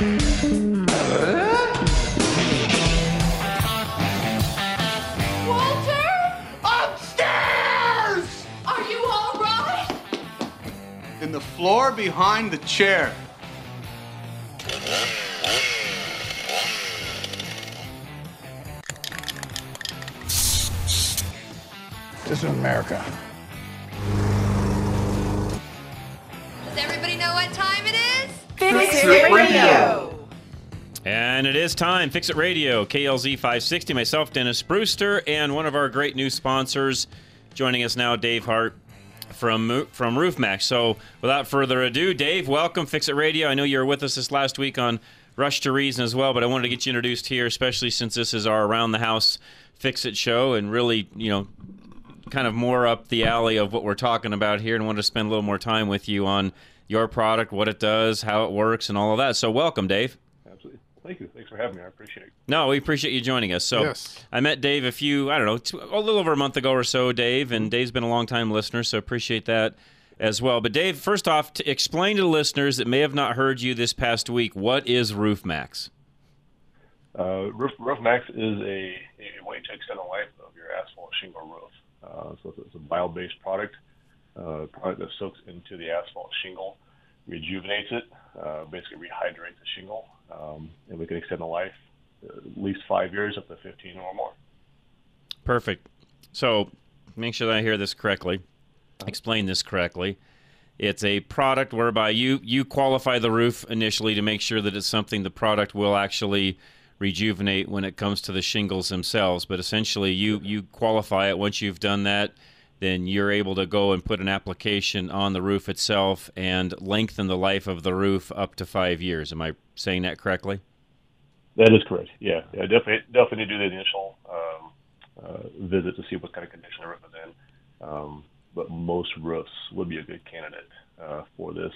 In the floor behind the chair. This is America. Does everybody know what time it is? Fix It Radio. And it is time. Fix It Radio, KLZ 560. Myself, Dennis Brewster, and one of our great new sponsors joining us now, Dave Hart from Mo- from Roof Maxx. So, without further ado, Dave, welcome. Fix It Radio. I know you were with us this last week on Rush to Reason as well, but I wanted to get you introduced here, especially since this is our around the house Fix It show, and really, you know, kind of more up the alley of what we're talking about here, and wanted to spend a little more time with you on your product, what it does, how it works, and all of that. So, welcome, Dave. Absolutely. Thank you. Thanks for having me. I appreciate it. No, we appreciate you joining us. So Yes. I met Dave a few, I don't know, two, a little over a month ago or so, Dave, and Dave's been a long time listener, so appreciate that as well. But Dave, first off, to explain to the listeners that may have not heard you this past week, what is Roof Maxx? Uh, Roof, Roof Maxx is a, a way to extend the life of your asphalt shingle roof. Uh, so it's, it's a bio-based product, uh, product that soaks into the asphalt shingle, rejuvenates it, uh, basically rehydrates the shingle, um, and we can extend the life uh, at least five years up to 15 or more. Perfect. So make sure that I hear this correctly, explain this correctly. It's a product whereby you you qualify the roof initially to make sure that it's something the product will actually rejuvenate when it comes to the shingles themselves. But essentially, you you qualify it. Once you've done that, then you're able to go and put an application on the roof itself and lengthen the life of the roof up to five years. Am I saying that correctly? That is correct. Yeah, yeah definitely, definitely do the initial um, uh, visit to see what kind of condition the roof is in. Um, but most roofs would be a good candidate uh, for this.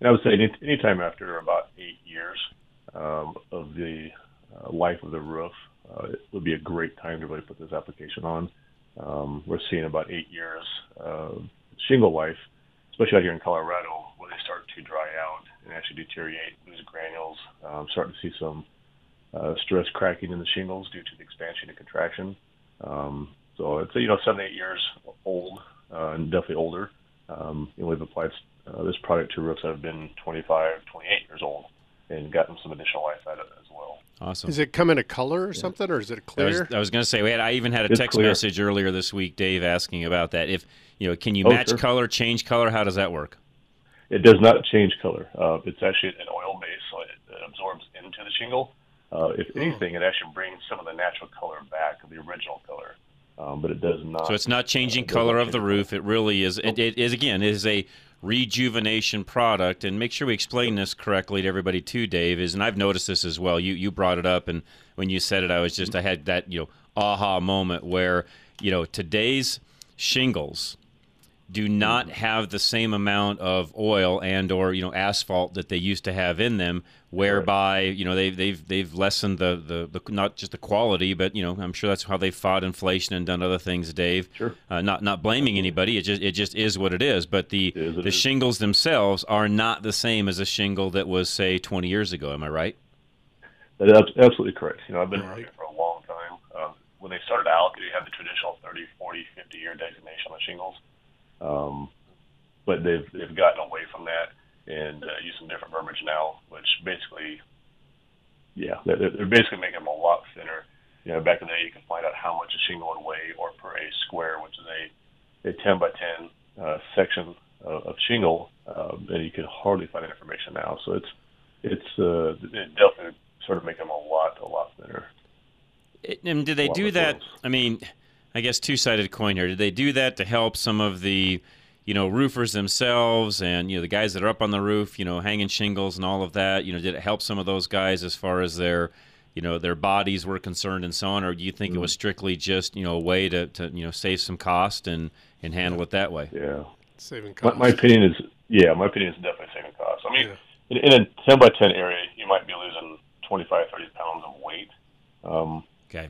And I would say any time after about eight years um, of the uh, life of the roof, uh, it would be a great time to really put this application on. Um, we're seeing about eight years of shingle life, especially out here in Colorado, where they start to dry out and actually deteriorate, lose granules, um, starting to see some uh, stress cracking in the shingles due to the expansion and contraction. Um, so it's you know seven eight years old uh, and definitely older. Um, know, we've applied uh, this product to roofs that have been 25, 28 years old and gotten some additional life out of it as well. Awesome. Does it come in a color or something, or is it I clear? was, I was going to say we had. I even had a It's text clear. message earlier this week, Dave, asking about that. If you know, can you Oh, match sure. color, change color? How does that work? It does not change color. Uh, it's actually an oil base, so it, it absorbs into the shingle. Uh, if anything, it actually brings some of the natural color back of the original color, um, but it does not. So it's not changing uh, color of the roof. It really is. It, it is again. It is a rejuvenation product, and make sure we explain this correctly to everybody too, Dave. Is and I've noticed this as well. You you brought it up, and when you said it, I was just I had that you know aha moment where you know today's shingles do not have the same amount of oil and or you know asphalt that they used to have in them whereby you know they've they've they've lessened the, the, the not just the quality but you know I'm sure that's how they fought inflation and done other things Dave Sure. uh, not not blaming anybody it just it just is what it is but the is the is. shingles themselves are not the same as a shingle that was say 20 years ago am I right That is absolutely correct. You know, I've been around here for a long time. Um, when they started out, they had the traditional 30, 40, 50 year designation on shingles. Um, but they've, they've gotten away from that and uh, use some different verbiage now, which basically, yeah, they're, they're basically making them a lot thinner. You know, back in the day, you could find out how much a shingle would weigh or per a square, which is a, a 10 by 10 uh, section of, of shingle, um, and you can hardly find that information now. So it's, it's uh, it definitely sort of make them a lot, a lot thinner. It- And did they do that? oils. I mean, I guess two-sided coin here. Did they do that to help some of the, you know, roofers themselves and you know the guys that are up on the roof, you know, hanging shingles and all of that? You know, did it help some of those guys as far as their, you know, their bodies were concerned and so on, or do you think it Mm. was strictly just you know a way to, to you know save some cost and and handle it that way? Yeah. Saving My, costs. my opinion is, yeah, my opinion is definitely saving cost. I mean, in, in a 10 by 10 area, you might be losing 25, 30 pounds of weight um, Okay,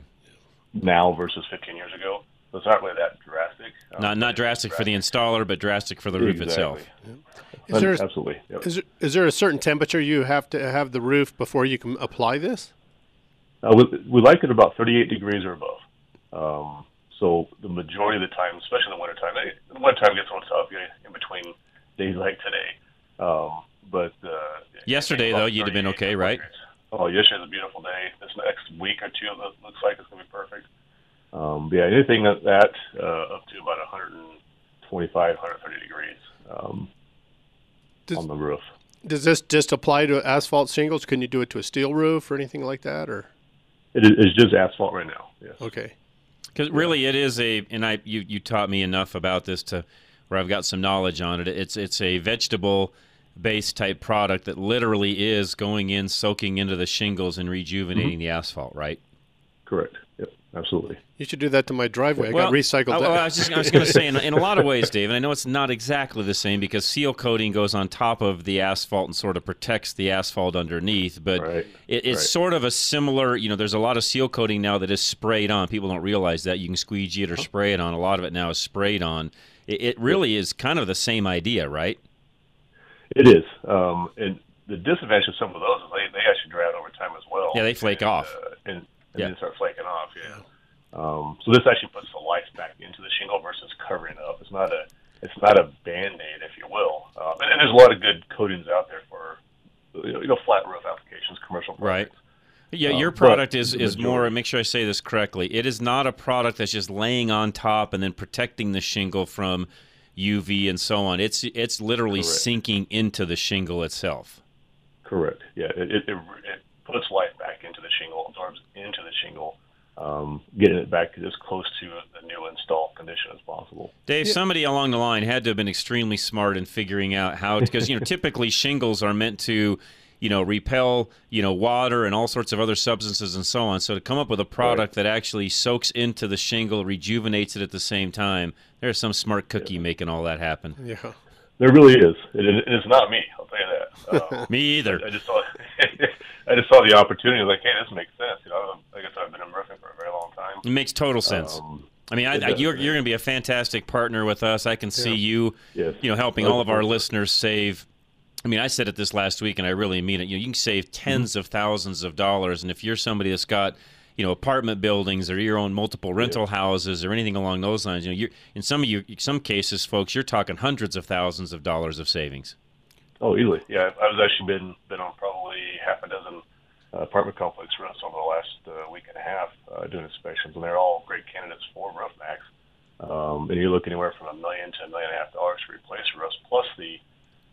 now versus 15 years ago. So it's not really that drastic. Um, not not but it's drastic for the installer, but drastic for the roof Exactly. itself. Is there, Absolutely. Yep. is, there, is there a certain temperature you have to have the roof before you can apply this? Uh, we, we like it about 38 degrees or above. Um, so the majority of the time, especially in the wintertime, eh, the wintertime gets a little tough you know, in between days like today. Um, but uh, Yesterday, though, you'd have been okay, right? degrees. Oh, yesterday's a beautiful day. This next week or two, it looks like it's going to be perfect. Um, yeah, anything at that uh, up to about 125, 130 degrees um, Does- on the roof. Does this just apply to asphalt shingles? Can you do it to a steel roof or anything like that? Or It is just asphalt right now. Yes. okay, Because really, it is a, and I you you taught me enough about this to where I've got some knowledge on it. It's it's a vegetable based type product that literally is going in, soaking into the shingles and rejuvenating the asphalt, right? Correct. Yep. Absolutely. you should do that to my driveway. I Well, got recycled. I, well, I was just I was going to say in, in a lot of ways, Dave, and I know it's not exactly the same because seal coating goes on top of the asphalt and sort of protects the asphalt underneath, but Right, it, it's right. sort of a similar. You know, there's a lot of seal coating now that is sprayed on. People don't realize that you can squeegee it or spray it on. A lot of it now is sprayed on. It, it really is kind of the same idea, right? It is. Um, and the disadvantage of some of those is they, they actually dry out over time as well. Yeah, they flake and, off. Uh, and and Yeah. then start flaking off. Yeah. Um, so this actually puts the life back into the shingle versus covering up. It's not a it's not a band aid, if you will. Um, and, and there's a lot of good coatings out there for you know, you know flat roof applications, commercial Right. Yeah, Um, your but product is, is more, majority- make sure I say this correctly. It is not a product that's just laying on top and then protecting the shingle from UV and so on. It's it's literally Correct. sinking into the shingle itself. Correct. Yeah, it, it, it, it puts life back into the shingle, absorbs into the shingle, um, getting it back as close to the new install condition as possible. Dave, somebody along the line had to have been extremely smart in figuring out how because you know typically shingles are meant to you know repel you know water and all sorts of other substances and so on. So to come up with a product that actually soaks into the shingle, rejuvenates it at the same time, there's some smart cookie making all that happen. yeah. There really is, and it, and it's not me. I'll tell you that. Um, Me either. I just saw, I just saw the opportunity. I was like, hey, this makes sense. You know, I guess I've been in roofing for a very long time. It makes total sense. Um, I mean, I, I, you're, you're going to be a fantastic partner with us. I can see you, Yes. you know, helping all of our listeners save. I mean, I said it this last week, and I really mean it. You know, you can save 10s of thousands of dollars, and if you're somebody that's got, you know, apartment buildings or your own multiple rental houses or anything along those lines, you know, you're in some of you, some cases, folks, you're talking hundreds of thousands of dollars of savings. Oh, easily. Yeah, I was actually been been on probably half a dozen uh, apartment complex roofs over the last uh, week and a half uh, doing inspections, and they're all great candidates for Roof Maxx. Um, and you're looking anywhere from a million to a million and a half dollars to replace roofs, plus the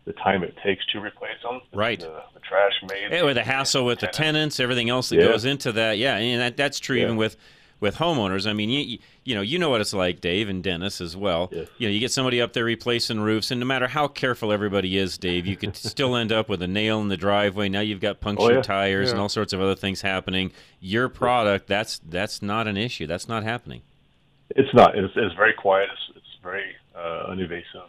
the time it takes to replace them. Right. The, the trash made. Yeah, with the hassle with the tenants, everything else that Yeah. goes into that. Yeah, and that, that's true Yeah. even with with homeowners. I mean, you, you you know you know what it's like, Dave and Dennis as well. Yes. You know, you get somebody up there replacing roofs, and no matter how careful everybody is, Dave, you could still end up with a nail in the driveway. Now you've got punctured Oh, yeah. tires and all sorts of other things happening. Your product, that's that's not an issue. That's not happening. It's not. It's, it's very quiet. It's, it's very uh, uninvasive.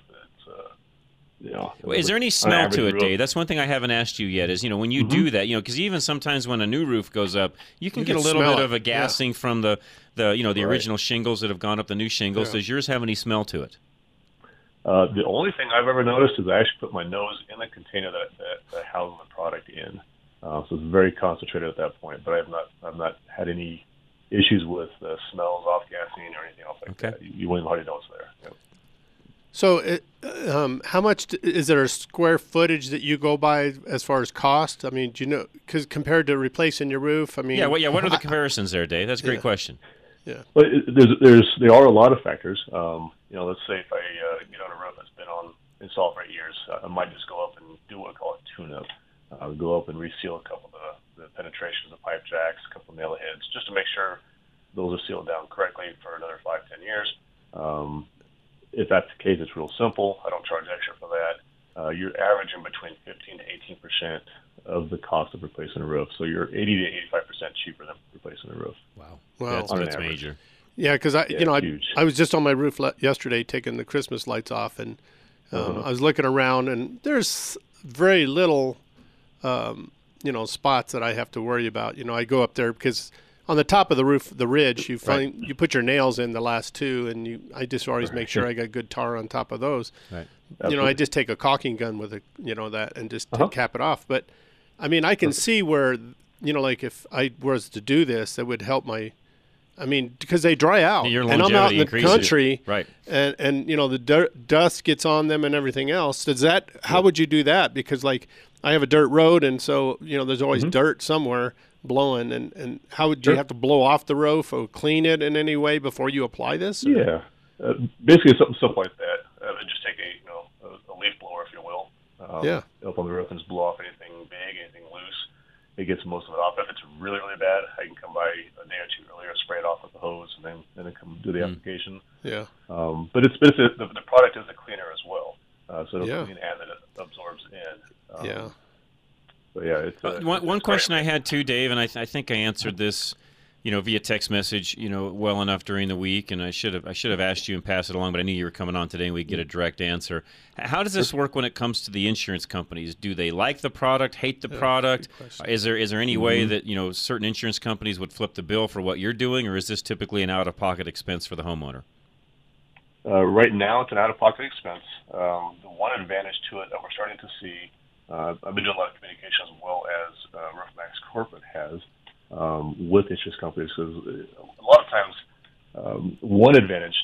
You know. Is there any smell to it, roof- Dave? That's one thing I haven't asked you yet. Is you know when you do that, you know, because even sometimes when a new roof goes up, you can You get can a little bit it, of a yeah. gassing from the the you know the Right. original shingles that have gone up, the new shingles. Yeah. Does yours have any smell to it? Uh, the only thing I've ever noticed is I actually put my nose in the container that that, that houses the product in, uh, so it's very concentrated at that point. But I've not I've not had any issues with uh, smells, off gassing, or anything else like Okay. that. You, you wouldn't hardly know it's there. Yep. So, it, um, how much d- is there a square footage that you go by as far as cost? I mean, do you know? Because compared to replacing your roof, I mean, Yeah, well, yeah. What are the comparisons there, Dave? That's a great Yeah. question. But it, there's there's there are a lot of factors. Um, you know, let's say if I uh, get on a roof that's been on installed for eight years, I might just go up and do what we call a tune-up. Uh, go up and reseal a couple of the, the penetrations of pipe jacks, a couple of nail heads, just to make sure those are sealed down correctly for another five, ten years. Um, if that's the case, it's real simple. I don't charge extra for that. Uh, you're averaging between 15 to 18 percent of the cost of replacing a roof. So you're 80 to 85 percent cheaper than replacing a roof. Wow, Wow. that's, that's major. Yeah, because I, Yeah, you know, I. I was just on my roof le- yesterday taking the Christmas lights off, and um, Uh-huh. I was looking around, and there's very little, um, you know, spots that I have to worry about. You know, I go up there because on the top of the roof, the ridge, you find you put your nails in the last two, and you. I just always make sure I got good tar on top of those. Right. You know, I just take a caulking gun with a you know that and just Uh-huh. cap it off. But I mean, I can see where you know, like if I was to do this, that would help my. I mean, because they dry out, Your and I'm out in the increases. country, Right. And and you know the dirt, dust gets on them and everything else. Does that? How would you do that? Because like I have a dirt road, and so you know there's always dirt somewhere blowing, and and how would you. Sure. have to blow off the roof or clean it in any way before you apply this? or- Yeah, uh, basically something stuff like that. Uh, just take a you know a, a leaf blower, if you will. Um, Yeah. Up on the roof and just blow off anything big, anything loose. It gets most of it off. If it's really really bad, I can come by a day or two earlier, spray it off with the hose, and then and then come do the application. Yeah. Um, but it's but it's a, the, the product is a cleaner as well, uh, so it'll Yeah. clean and it absorbs in. Um, Yeah. But yeah, it's Uh, uh, one one question I had too, Dave, and I, th- I think I answered this, you know, via text message, you know, well enough during the week, and I should have I should have asked you and passed it along, but I knew you were coming on today, and we'd get a direct answer. How does this work when it comes to the insurance companies? Do they like the product, hate the product? Is there is there any way that you know certain insurance companies would flip the bill for what you're doing, or is this typically an out of pocket expense for the homeowner? Uh, right now, it's an out-of-pocket expense. Um, the one advantage to it that we're starting to see, uh, I've been doing a lot of communication as well as uh, Roof Maxx Corporate has um, with insurance companies because a lot of times, um, one advantage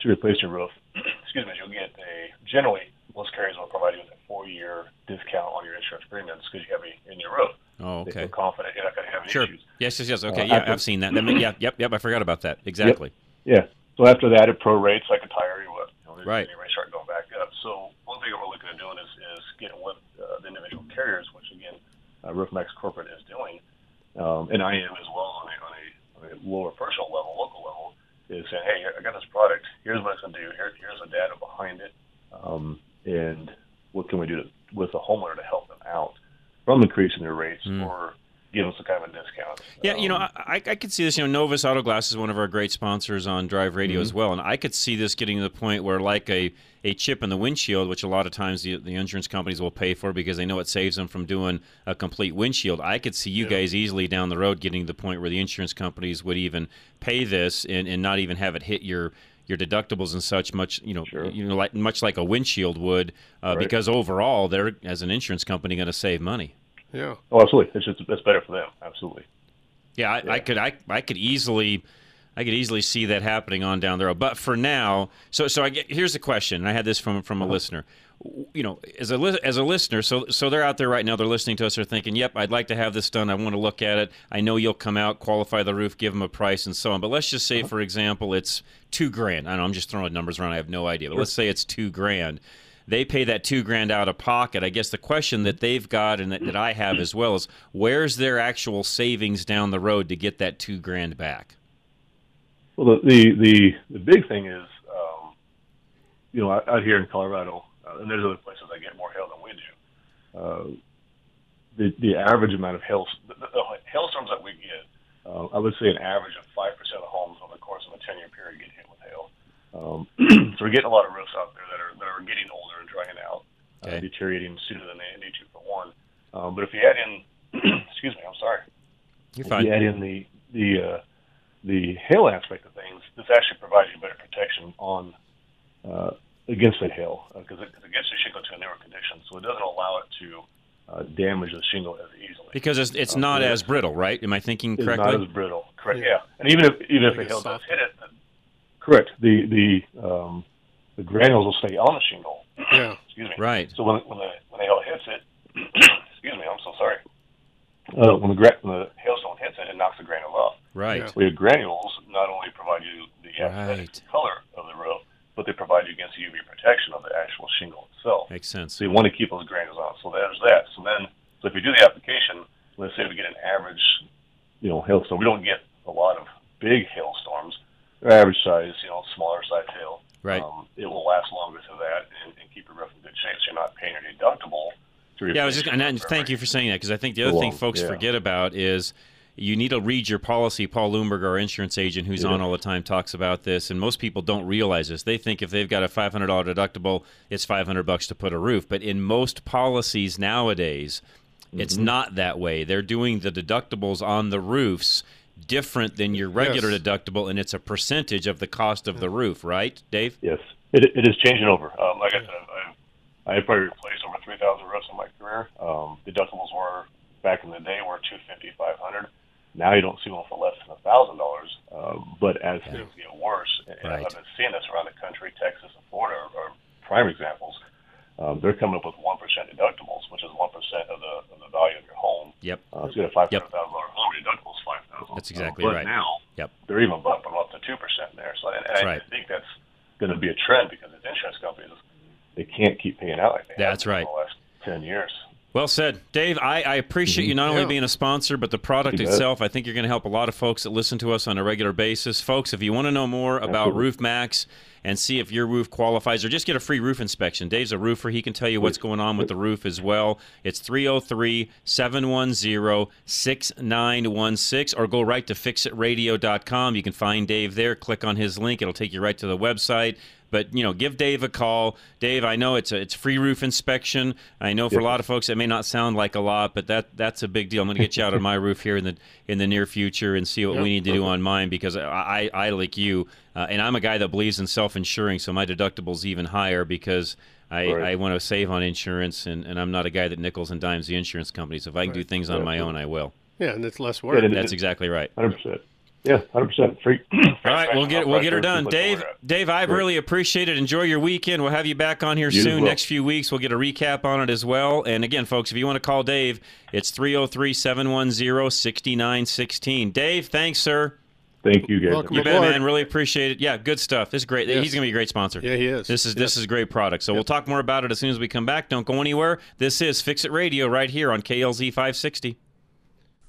to replace your roof, excuse me, is you'll get a generally most carriers will provide you with a four-year discount on your insurance premiums because you have a in your roof. Oh, They okay. feel confident you're not going to have any Sure. issues. Yes, yes, yes. Okay. Uh, yeah, after- I've seen that. yeah, yep, yep. I forgot about that. Exactly. Yeah. So after that, it prorates like a tire. You. You know, Right. Your rates start going back up. So one thing that we're looking at doing is, is getting with uh, the individual carriers, which again, uh, Roof Maxx Corporate is doing, um, and I am as well on a, on a, on a lower personal level, local level, is saying, hey, I got this product. Here's what it's going to do. Here, here's the data behind it, um, and what can we do to, with the homeowner to help them out from increasing their rates or give them some kind of a discount. Yeah, you know, Um, I, I could see this. You know, Novus Auto Glass is one of our great sponsors on Drive Radio as well, and I could see this getting to the point where, like a, a chip in the windshield, which a lot of times the, the insurance companies will pay for because they know it saves them from doing a complete windshield. I could see you guys easily down the road getting to the point where the insurance companies would even pay this and, and not even have it hit your your deductibles and such much you know Sure. you know like much like a windshield would uh, Right. because overall they're as an insurance company going to save money. Yeah. oh, absolutely. It's just it's better for them. Absolutely. Yeah, I, I could I, I could easily I could easily see that happening on down the road. But for now, so so I get here's the question. And I had this from from a uh-huh. listener. You know, as a li- as a listener, so so they're out there right now. They're listening to us. They're thinking, "Yep, I'd like to have this done. I want to look at it. I know you'll come out, qualify the roof, give them a price, and so on." But let's just say, uh-huh. for example, it's two grand. I don't know. I'm just throwing numbers around. I have no idea. But let's say it's two grand they pay that two grand out of pocket. I guess the question that they've got and that, that I have as well is where's their actual savings down the road to get that two grand back? Well, the the the, the big thing is, um, you know, out, here in Colorado, uh, and there's other places that get more hail than we do. Uh, the the average amount of hail the, the, hailstorms that we get, uh, I would say an average of five percent of homes over the course of a ten year period get hit with hail. Um, so we're getting a lot of roofs out there that are that are getting older drying out, Okay. uh, deteriorating sooner than they need to for one. Um, but if you add in, excuse me, I'm sorry You're if you add in the the uh, the hail aspect of things, this actually provides you better protection on uh, against that hail because it, 'cause it gets the shingle to a newer condition, so it doesn't allow it to uh, damage the shingle as easily. Because it's, it's Uh, not yeah. as brittle, right? Am I thinking it's correctly? not as brittle, correct? Yeah. Yeah, and even if even if the hail does hit it, then, correct. The the um, the granules will stay on the shingle. Yeah. Excuse me. Right. So when when the when the hail hits it, excuse me, I'm so sorry. Uh, when the gra- when the hailstone hits it, it knocks the granules off. Right. Yeah. So your granules not only provide you the aesthetic Right. color of the roof, but they provide you against UV protection of the actual shingle itself. Makes sense. So you want to keep those granules on. So there's that. So then, so if you do the application, let's say we get an average, you know, hailstorm. We don't get a lot of big hailstorms. They're average size, you know, smaller size hail. Right. Um, it will last longer to that and, and keep your roof in good shape. So you're not paying your deductible. To Yeah, I was just and, and thank you for saying that because I think the other So thing folks yeah. forget about is you need to read your policy. Paul Leuenberger, our insurance agent, who's Yeah. on all the time, talks about this, and most people don't realize this. They think if they've got a five hundred dollar deductible, it's five hundred bucks to put a roof. But in most policies nowadays, it's Mm-hmm. not that way. They're doing the deductibles on the roofs different than your regular Yes. deductible, and it's a percentage of the cost of the roof, right, Dave? Yes, it, it is changing over. Um, like I said, I, I have probably replaced over 3,000 roofs in my career. Um, deductibles were back in the day were 250, 500. Now you don't see one for less than a thousand dollars. Um, But as things get worse, and Right. I've been seeing this around the country, Texas and Florida are, are prime examples. Um, they're coming up with one percent deductibles, which is one percent of the of the value of your home. Yep. Uh, so you got a five hundred thousand dollar home deductible five thousand. That's exactly but right. Now, Yep. they're even bumping up to two percent there. So and, and I right. think that's going to be a trend because the insurance companies they can't keep paying out like they That's right. for the last ten years. Well said, Dave. I, I appreciate mm-hmm. you not only Yeah. being a sponsor, but the product You bet. itself. I think you're going to help a lot of folks that listen to us on a regular basis. Folks, if you want to know more about Absolutely. Roof Maxx and see if your roof qualifies, or just get a free roof inspection, Dave's a roofer. He can tell you what's going on with the roof as well. It's 303 710 6916, or go right to fixitradio.com. You can find Dave there. Click on his link, it'll take you right to the website. But you know, give Dave a call. Dave, I know it's a it's free roof inspection. I know for a lot of folks it may not sound like a lot, but that that's a big deal. I'm going to get you out on my roof here in the in the near future and see what we need to do on mine because I I, I like you, uh, and I'm a guy that believes in self insuring, so my deductible's even higher because. I, Right. I want to save on insurance, and, and I'm not a guy that nickels and dimes the insurance companies. If I can do things on my own, I will. Yeah, and it's less work. Yeah, That's exactly right. Hundred percent. Yeah, hundred percent. Free. All right, we'll get we'll get her done, Dave. Dave, I really appreciate it. Enjoy your weekend. We'll have you back on here You soon. well. Next few weeks, we'll get a recap on it as well. And again, folks, if you want to call Dave, it's 303-710-6916. Dave, thanks, sir. Thank you, guys. Welcome You bet, man. Really appreciate it. Yeah, good stuff. This is great. Yes. He's going to be a great sponsor. Yeah, he is. This is this is a great product. So we'll talk more about it as soon as we come back. Don't go anywhere. This is Fix It Radio right here on KLZ 560.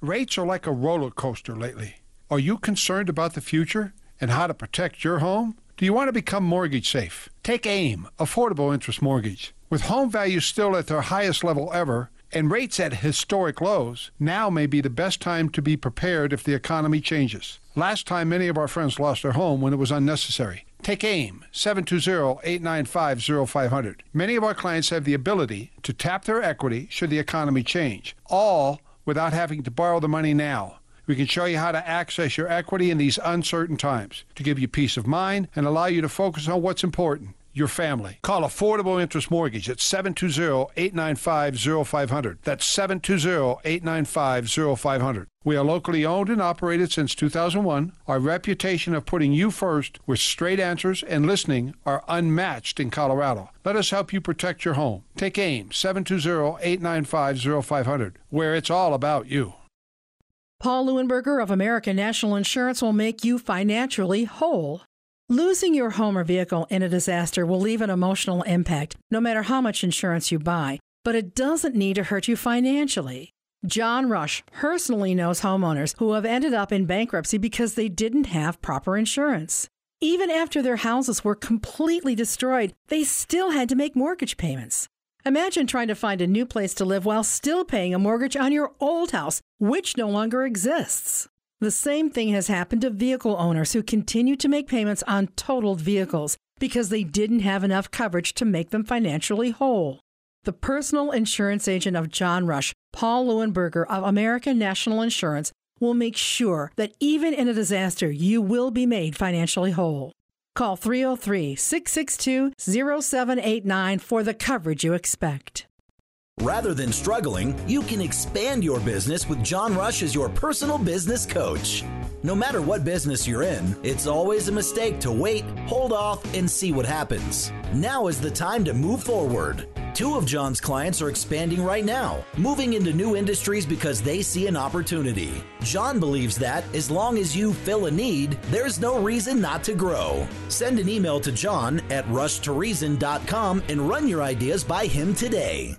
Rates are like a roller coaster lately. Are you concerned about the future and how to protect your home? Do you want to become mortgage safe? Take AIM, Affordable Interest Mortgage. With home values still at their highest level ever and rates at historic lows, now may be the best time to be prepared if the economy changes. Last time, many of our friends lost their home when it was unnecessary. Take AIM, 720-895-0500. Many of our clients have the ability to tap their equity should the economy change, all without having to borrow the money now. We can show you how to access your equity in these uncertain times to give you peace of mind and allow you to focus on what's important your family. Call Affordable Interest Mortgage at 720-895-0500. That's 720-895-0500. We are locally owned and operated since 2001. Our reputation of putting you first with straight answers and listening are unmatched in Colorado. Let us help you protect your home. Take AIM 720-895-0500, where it's all about you. Paul Leuenberger of American National Insurance will make you financially whole. Losing your home or vehicle in a disaster will leave an emotional impact, no matter how much insurance you buy, but it doesn't need to hurt you financially. John Rush personally knows homeowners who have ended up in bankruptcy because they didn't have proper insurance. Even after their houses were completely destroyed, they still had to make mortgage payments. Imagine trying to find a new place to live while still paying a mortgage on your old house, which no longer exists. The same thing has happened to vehicle owners who continue to make payments on totaled vehicles because they didn't have enough coverage to make them financially whole. The personal insurance agent of John Rush, Paul Leuenberger of American National Insurance, will make sure that even in a disaster, you will be made financially whole. Call 303 662 0789 for the coverage you expect. Rather than struggling, you can expand your business with John Rush as your personal business coach. No matter what business you're in, it's always a mistake to wait, hold off, and see what happens. Now is the time to move forward. Two of John's clients are expanding right now, moving into new industries because they see an opportunity. John believes that as long as you fill a need, there's no reason not to grow. Send an email to John at rushtoreason.com and run your ideas by him today.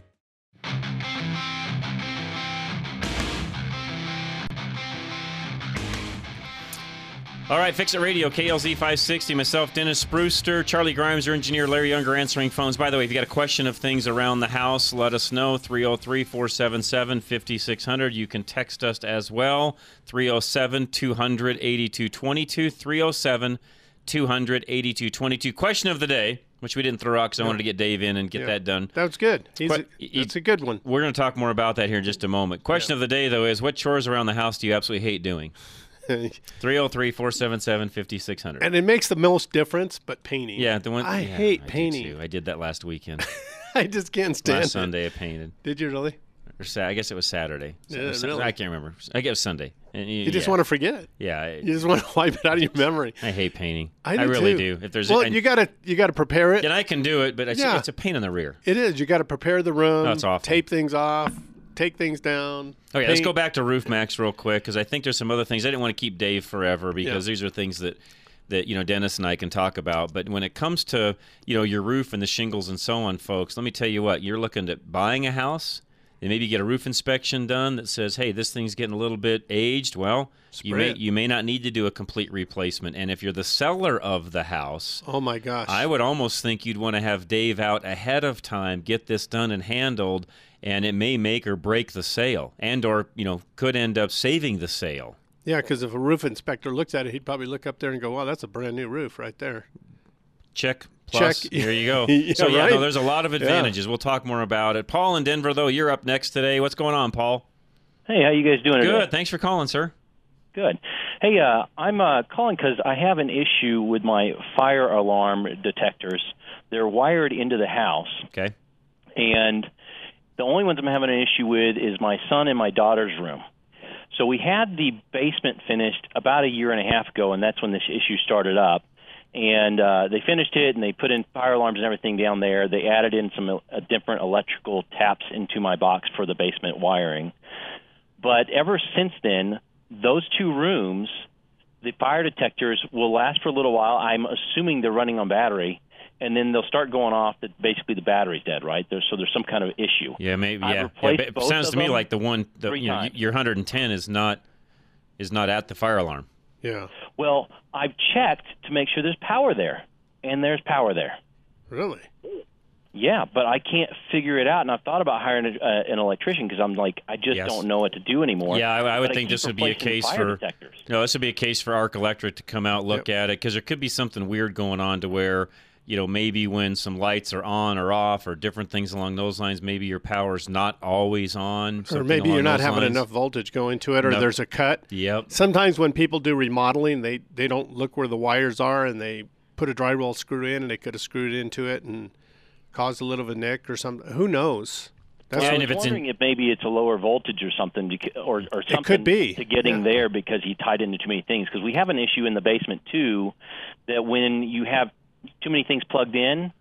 All right, Fix It Radio, KLZ 560. Myself, Dennis Brewster, Charlie Grimes, our engineer, Larry Younger answering phones. By the way, if you got a question of things around the house, let us know. 303 477 5600. You can text us as well. 307 200 8222. 307 200 8222. Question of the day, which we didn't throw out because I wanted to get Dave in and get Yeah. that done. That was good. He's But a, it's a good one. We're going to talk more about that here in just a moment. Question of the day, though, is what chores around the house do you absolutely hate doing? 303 477 5600. And it makes the most difference, but painting. Yeah, the one. I yeah, hate I painting. I did that last weekend. I just can't stand last it. Sunday, I painted. Did you really? Or I guess it was Saturday. Yeah, really? I can't remember. I guess it was Sunday. And You just yeah. want to forget it. Yeah, I, You just want to wipe it out of your memory. I hate painting. I, do really too. do. If there's, well, and, you gotta you gotta prepare it. and I can do it, but it's, Yeah. it's a pain in the rear. It is. You got to prepare the room. It's awful. Tape things off. Take things down. Okay, let's go back to Roof Maxx real quick because I think there's some other things. I didn't want to keep Dave forever because Yeah. these are things that that you know Dennis and I can talk about. But when it comes to you know your roof and the shingles and so on, folks, let me tell you what: you're looking at buying a house. And maybe get a roof inspection done that says, "Hey, this thing's getting a little bit aged." Well, you may it. you may not need to do a complete replacement. And if you're the seller of the house, Oh my gosh. I would almost think you'd want to have Dave out ahead of time, get this done and handled, and it may make or break the sale, and or you know could end up saving the sale. yeah, because if a roof inspector looks at it, he'd probably look up there and go, "Wow, that's a brand new roof right there." Check. Plus, Check. There you go. Yeah, so yeah, right? no, there's a lot of advantages. We'll talk more about it. Paul in Denver, though, you're up next today. What's going on, Paul? Hey, how you guys doing today? Good. Thanks for calling, sir. Good. Hey, uh, I'm uh, calling because I have an issue with my fire alarm detectors. They're wired into the house, Okay. and the only ones I'm having an issue with is my son and my daughter's room. So we had the basement finished about a year and a half ago, and that's when this issue started up. And uh, they finished it, and they put in fire alarms and everything down there. They added in some uh, different electrical taps into my box for the basement wiring. But ever since then, those two rooms, the fire detectors will last for a little while. I'm assuming they're running on battery, and then they'll start going off. That basically the battery's dead, right? There's, so there's some kind of issue. Yeah, maybe. I've Yeah. yeah it sounds to me like the one, the, you know, your 110 is not is not at the fire alarm. Yeah. Well, I've checked to make sure there's power there, and there's power there. Really? Yeah, but I can't figure it out, and I've thought about hiring a, uh, an electrician because I'm like, I just Yes. don't know what to do anymore. Yeah, I, I would But think keep this would be a case for detectors. no, this would be a case for Arc Electric to come out, look at it, because there could be something weird going on to where you know maybe when some lights are on or off or different things along those lines, maybe your power's not always on, Or maybe you're not having lines. enough voltage going to it, or Nope. there's a cut. Yep. Sometimes when people do remodeling, they they don't look where the wires are, and they put a drywall screw in, and they could have screwed into it and caused a little of a nick or something. Who knows? That's I what- was wondering if maybe it's a lower voltage or something, beca- or or something could be, to getting yeah. there because he tied into too many things. Because we have an issue in the basement too, that when you have too many things plugged in,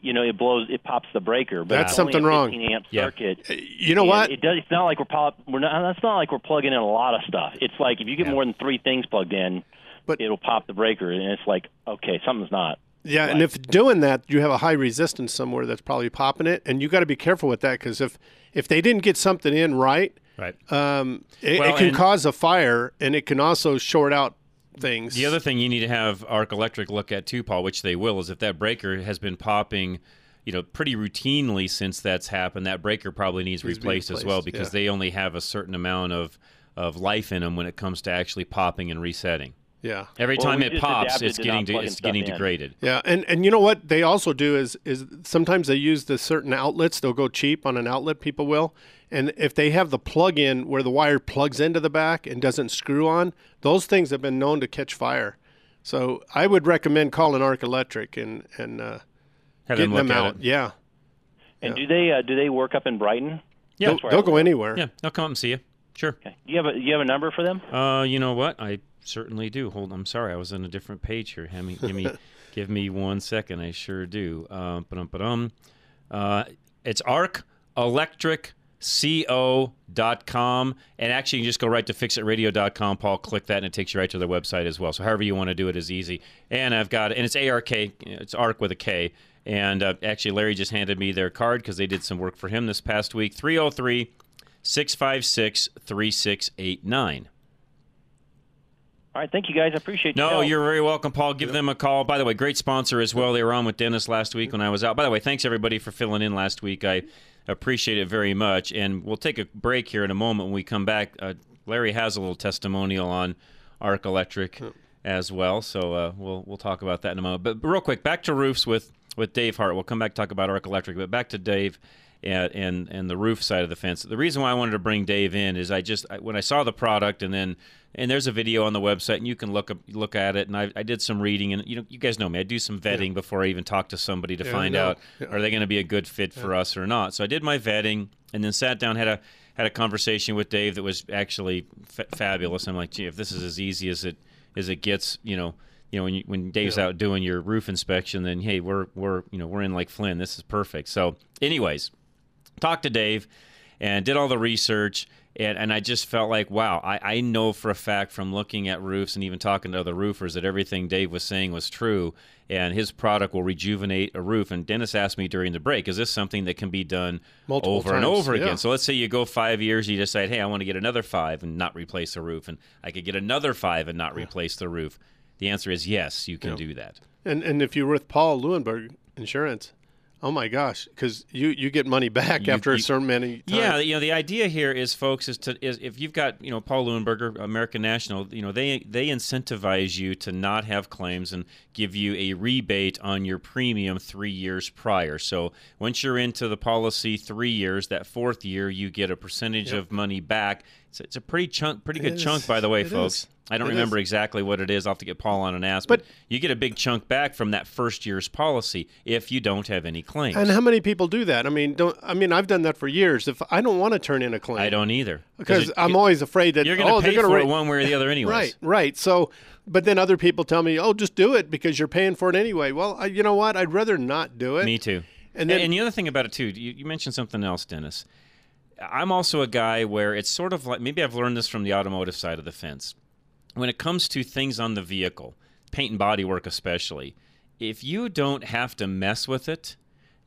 you know, it blows, it pops the breaker. But That's something wrong. 15 amp Yeah. circuit. you know And what? It does. It's not like we're pop. We're not. That's not like we're plugging in a lot of stuff. It's like if you get Yeah. more than three things plugged in, But- it'll pop the breaker, and it's like, okay, something's not. Yeah, and if doing that, you have a high resistance somewhere that's probably popping it, and you got to be careful with that because if if they didn't get something in right, Right. um, it, Well, it can cause a fire, and it can also short out things. The other thing you need to have Arc Electric look at too, Paul, which they will, is if that breaker has been popping, you know, pretty routinely since that's happened, that breaker probably needs Needs to be replaced, as well because yeah. they only have a certain amount of of life in them when it comes to actually popping and resetting. yeah, Every Well, time it pops, it's getting de- it's stuff getting in. degraded. yeah, and and you know what they also do is is sometimes they use the certain outlets. They'll go cheap on an outlet. People will, and if they have the plug in where the wire plugs into the back and doesn't screw on, those things have been known to catch fire. So I would recommend calling Arc Electric and and uh, getting them them out. Yeah, And do they uh, do they work up in Brighton? Yeah, they'll, they'll go anywhere. yeah, they'll come up and see you. Sure. Okay. Do you have a you have a number for them? Uh, you know what? I certainly do. Hold. On. I'm sorry, I was on a different page here. Give me, give me, give me one second. I sure do. Um, ba-dum, ba-dum. Uh, it's arcelectricco.com. And actually, you can just go right to fixitradio.com, Paul. Click that, and it takes you right to their website as well. So, however you want to do it is easy. And I've got, and it's ARK, it's ARC with a K. And uh, actually, Larry just handed me their card because they did some work for him this past week. 303 656 3689. All right, thank you guys. I appreciate your No, help. you're very welcome, Paul. Give them a call. By the way, great sponsor as well. They were on with Dennis last week when I was out. By the way, thanks everybody for filling in last week. I appreciate it very much. And we'll take a break here in a moment when we come back. Uh, Larry has a little testimonial on Arc Electric as well, so uh, we'll we'll talk about that in a moment. But real quick, back to roofs with with Dave Hart. We'll come back to talk about Arc Electric, but back to Dave. And, and and the roof side of the fence. The reason why I wanted to bring Dave in is I just I, when I saw the product and then and there's a video on the website and you can look up, look at it and I, I did some reading and you know you guys know me I do some vetting yeah. before I even talk to somebody to yeah, find out yeah. are they going to be a good fit for us or not. So I did my vetting and then sat down had a had a conversation with Dave that was actually f- fabulous. I'm like, gee, if this is as easy as it as it gets, you know, you know, when you, when Dave's out doing your roof inspection, then hey, we're we're you know we're in like Flynn. This is perfect. So, anyways, talked to Dave and did all the research and, and I just felt like, wow, I, I know for a fact from looking at roofs and even talking to other roofers that everything Dave was saying was true, and his product will rejuvenate a roof. And Dennis asked me during the break, is this something that can be done Multiple over times, and over yeah. again? So let's say you go five years, you decide, hey, I want to get another five and not replace the roof, and I could get another five and not replace the roof. The answer is yes, you can Yeah. do that. And and if you're with Paul Leuenberger Insurance, oh my gosh, because you you get money back You- after a certain many. Time. Yeah, you know the idea here is, folks, is to is if you've got you know Paul Leuenberger, American National, you know they they incentivize you to not have claims and give you a rebate on your premium three years prior. So once you're into the policy three years, that fourth year you get a percentage Yep. of money back. It's, it's a pretty chunk, pretty good It chunk, by the way, It folks. is. I don't It remember is. exactly what it is. I'll have to get Paul on and ask, but, you get a big chunk back from that first year's policy if you don't have any claims. And how many people do that? I mean, don't I mean I've done that for years. If I don't want to turn in a claim, I don't either because it- I'm always afraid that you're going to oh, pay for it one way or the other, anyways. Right, right. So, but then other people tell me, oh, just do it because you're paying for it anyway. Well, I, you know what? I'd rather not do it. Me too. And And, then- and the other thing about it too, you, you mentioned something else, Dennis. I'm also a guy where it's sort of like maybe I've learned this from the automotive side of the fence. When it comes to things on the vehicle, paint and body work especially, if you don't have to mess with it,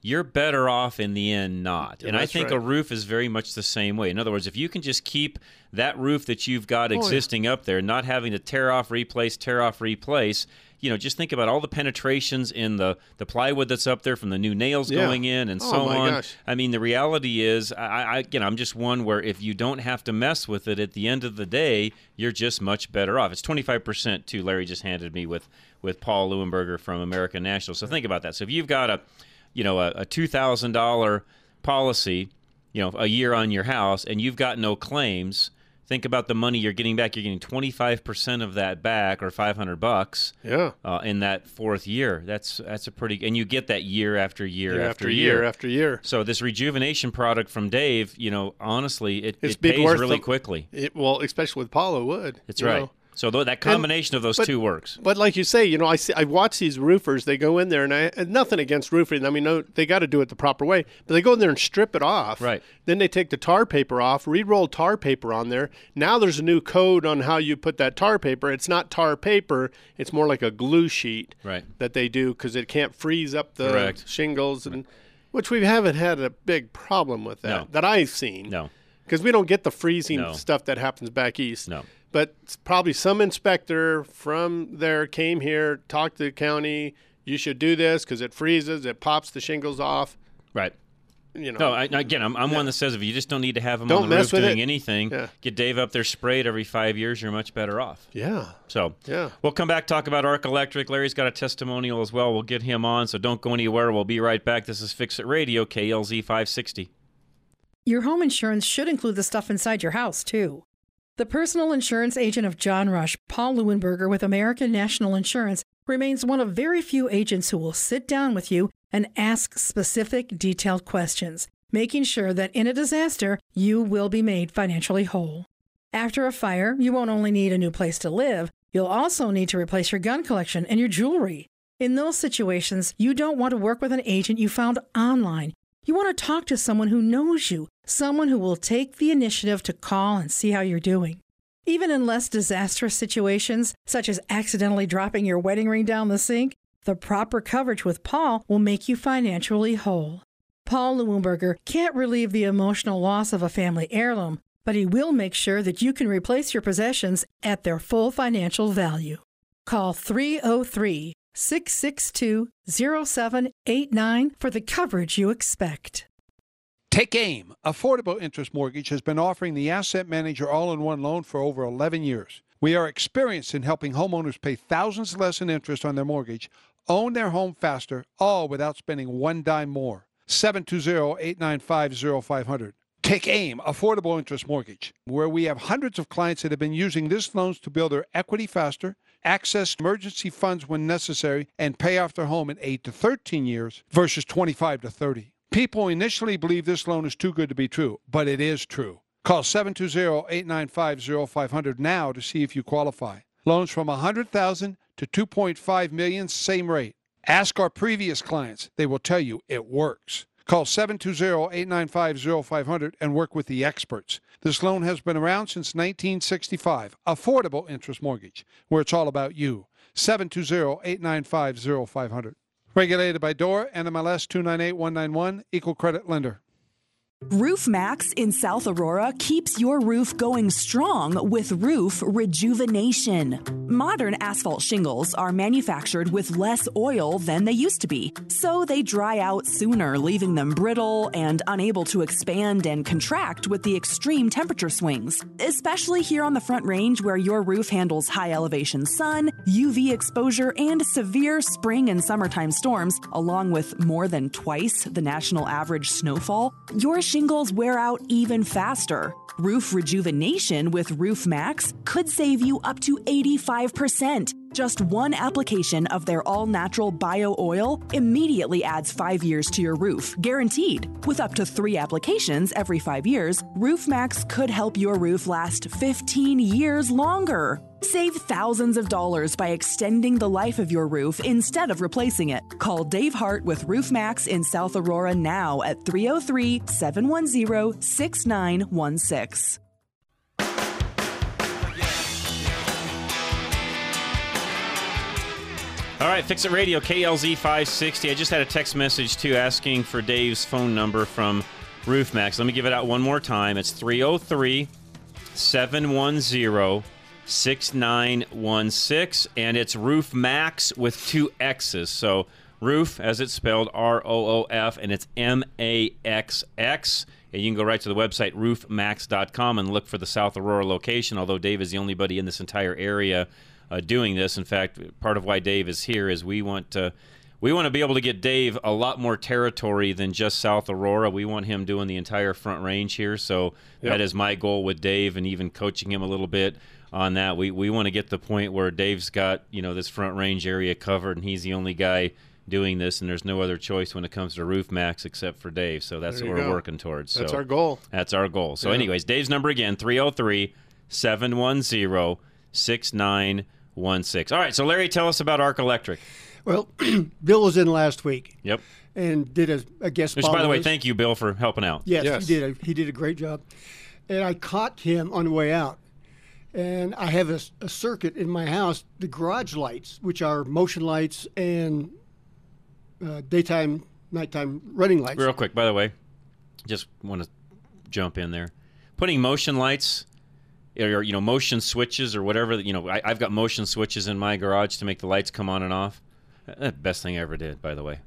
you're better off in the end not. Yeah, and I think right. a roof is very much the same way. In other words, if you can just keep that roof that you've got Oh, yeah. existing up there, not having to tear off, replace, tear off, replace, you know, just think about all the penetrations in the, the plywood that's up there from the new nails Yeah. going in and Oh, so on. gosh. I mean, the reality is, I, I again, I'm just one where if you don't have to mess with it at the end of the day, you're just much better off. It's 25% too. Larry just handed me with with Paul Leuenberger from American National. So think about that. So if you've got a, you know, a, a two thousand dollar policy, you know, a year on your house, and you've got no claims. Think about the money you're getting back. You're getting 25% of that back, or 500 bucks. Yeah. Uh, in that fourth year, that's that's a pretty, and you get that year after year, Year after after year year after year. So this rejuvenation product from Dave, you know, honestly, it, It's it pays really the- quickly. It, well, especially with Paulo Wood. That's right. know. So th- that combination of those but- two works. But like you say, you know, I see, I watch these roofers. They go in there, and I and nothing against roofing. I mean, no, they got to do it the proper way. But they go in there and strip it off. Right. Then they take the tar paper off, re-roll tar paper on there. Now there's a new code on how you put that tar paper. It's not tar paper. It's more like a glue sheet. Right. That they do because it can't freeze up the Correct. shingles and. Which we haven't had a big problem with that No. that I've seen. No. Because we don't get the freezing No. stuff that happens back east. No. But probably some inspector from there came here, talked to the county. You should do this because it freezes, it pops the shingles off. Right. You know. No, I, again, I'm, I'm one that says if you just don't need to have them Don't on the mess roof with doing it. anything, Yeah. get Dave up there sprayed every five years, you're much better off. yeah. So Yeah. we'll come back talk about Arc Electric. Larry's got a testimonial as well. We'll get him on, so don't go anywhere. We'll be right back. This is Fix It Radio, KLZ 560. Your home insurance should include the stuff inside your house, too. The personal insurance agent of John Rush, Paul Leuenberger with American National Insurance, remains one of very few agents who will sit down with you and ask specific, detailed questions, making sure that in a disaster, you will be made financially whole. After a fire, you won't only need a new place to live, you'll also need to replace your gun collection and your jewelry. In those situations, you don't want to work with an agent you found online. You want to talk to someone who knows you, someone who will take the initiative to call and see how you're doing. Even in less disastrous situations, such as accidentally dropping your wedding ring down the sink, the proper coverage with Paul will make you financially whole. Paul Leuenberger can't relieve the emotional loss of a family heirloom, but he will make sure that you can replace your possessions at their full financial value. Call 303 662 0789 for the coverage you expect. Take AIM. Affordable Interest Mortgage has been offering the asset manager all in one loan for over 11 years. We are experienced in helping homeowners pay thousands less in interest on their mortgage, own their home faster, all without spending one dime more. 720-895-0500. Take AIM, Affordable Interest Mortgage, where we have hundreds of clients that have been using this loans to build their equity faster, access emergency funds when necessary, and pay off their home in 8 to 13 years versus 25 to 30. People initially believe this loan is too good to be true, but it is true. Call 720-895-0500 now to see if you qualify. Loans from 100,000 to 2.5 million, same rate. Ask our previous clients. They will tell you it works. Call 720-895-0500 and work with the experts. This loan has been around since 1965. Affordable interest mortgage, where it's all about you. 720-895-0500. Regulated by DORA, NMLS 298191, Equal Credit Lender. Roof Maxx in South Aurora keeps your roof going strong with roof rejuvenation. Modern asphalt shingles are manufactured with less oil than they used to be, so they dry out sooner, leaving them brittle and unable to expand and contract with the extreme temperature swings. Especially here on the Front Range, where your roof handles high elevation sun, UV exposure, and severe spring and summertime storms, along with more than twice the national average snowfall. Your shingles wear out even faster. Roof rejuvenation with Roof Maxx could save you up to 85%. Just one application of their all natural bio oil immediately adds five years to your roof, guaranteed. With up to three applications every five years, Roof Maxx could help your roof last 15 years longer. Save thousands of dollars by extending the life of your roof instead of replacing it. Call Dave Hart with Roof Maxx in South Aurora now at 303 710 6916. All right, Fix It Radio, KLZ 560. I just had a text message too asking for Dave's phone number from RoofMaxx. Let me give it out one more time. It's 303 710 6916, and it's Roof Maxx with two X's. So, roof, as it's spelled, R O O F, and it's M A X X. And you can go right to the website roofmaxx.com and look for the South Aurora location, although Dave is the only buddy in this entire area uh, doing this. In fact, part of why Dave is here is we want to. We want to be able to get Dave a lot more territory than just South Aurora. We want him doing the entire front range here. So Yep. that is my goal with Dave and even coaching him a little bit on that. We we want to get the point where Dave's got, you know, this front range area covered and he's the only guy doing this and there's no other choice when it comes to Roof Maxx except for Dave. So that's what we're go. working towards. That's our goal. That's our goal. So Yeah. anyways, Dave's number again 303 710 6916. All right, so Larry, tell us about Ark Electric. Well, Bill was in last week Yep. and did a, a guest Which, spot by the way, thank you, Bill, for helping out. Yes, he did. A, he did a great job, and I caught him on the way out. And I have a circuit in my house, the garage lights, which are motion lights and uh, daytime, nighttime running lights. Real quick, by the way, just want to jump in there. Putting motion lights or you know motion switches or whatever you know I, I've got motion switches in my garage to make the lights come on and off. Uh, best thing I ever did, by the way.